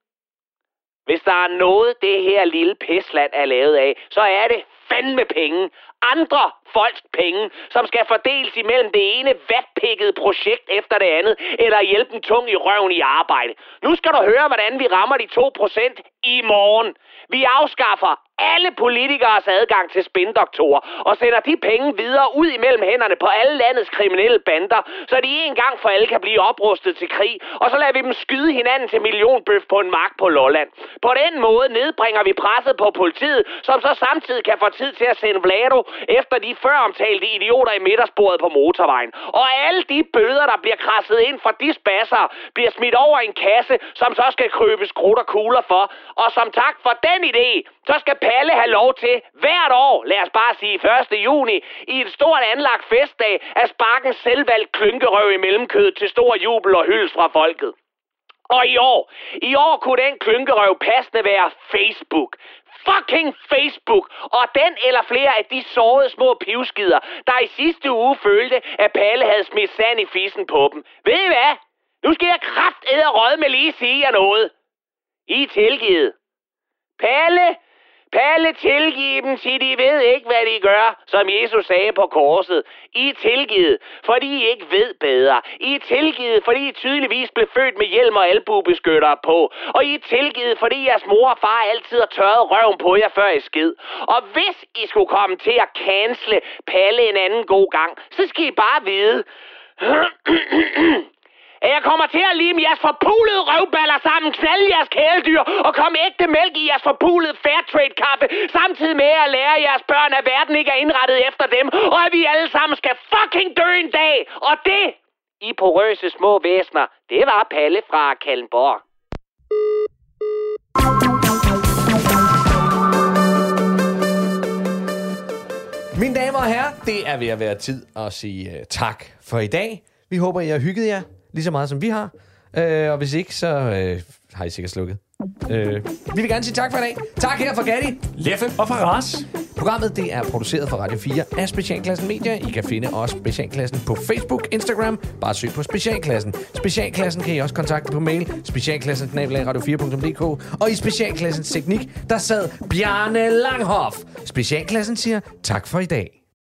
Hvis der er noget, det her lille pisland er lavet af, så er det fandme penge. Andre folks penge, som skal fordeles imellem det ene vatpikkede projekt efter det andet, eller hjælpe en tung i røven i arbejde. Nu skal du høre, hvordan vi rammer de 2% i morgen. Vi afskaffer alle politikers adgang til spindoktorer og sender de penge videre ud imellem hænderne på alle landets kriminelle bander, så de en gang for alle kan blive oprustet til krig, og så lader vi dem skyde hinanden til millionbøf på en mark på Lolland. På den måde nedbringer vi presset på politiet, som så samtidig kan få tid til at sende Vlado efter de før omtalte idioter i midtersporet på motorvejen. Og alle de bøder, der bliver krasset ind fra de spasser, bliver smidt over i en kasse, som så skal krybes krudt og kugler for. Og som tak for den idé, så skal Palle have lov til hvert år, lad os bare sige 1. juni, i et stort anlagt festdag, at sparke en selvvalgt klynkerøv i mellemkødet til stor jubel og hyldes fra folket. Og i år, i år kunne den klynkerøv passende være Facebook fucking Facebook og den eller flere af de sårede små pivskider, der i sidste uge følte, at Palle havde smidt sand i fissen på dem. Ved I hvad? Nu skal jeg kraft med lige sige jer noget. I er tilgivet. Palle, Palle, tilgiv dem, sig de ved ikke, hvad de gør, som Jesus sagde på korset. I er tilgivet, fordi I ikke ved bedre. I er tilgivet, fordi I tydeligvis blev født med hjelm og albuebeskyttere på. Og I er tilgivet, fordi jeres mor og far altid har tørret røven på jer, før I skid. Og hvis I skulle komme til at cancele Palle en anden god gang, så skal I bare vide... [CLEARS THROAT] at jeg kommer til at lime jeres forpulede røvballer sammen, knalde jeres kæledyr og komme ægte mælk i jeres forpulede fairtrade kaffe, samtidig med at lære jeres børn, at verden ikke er indrettet efter dem, og at vi alle sammen skal fucking dø en dag. Og det, I porøse små væsner, det var Palle fra Kallenborg. Mine damer og herrer, det er ved at være tid at sige øh, tak for i dag. Vi håber, I har hygget jer lige så meget, som vi har. Øh, og hvis ikke, så øh, har I sikkert slukket. Øh, vi vil gerne sige tak for i dag. Tak her fra Gatti. Leffe og fra Ras. Programmet det er produceret for Radio 4 af Specialklassen Media. I kan finde også Specialklassen på Facebook, Instagram. Bare søg på Specialklassen. Specialklassen kan I også kontakte på mail. Specialklassen radio4.dk Og i Specialklassens teknik, der sad Bjarne Langhoff. Specialklassen siger tak for i dag.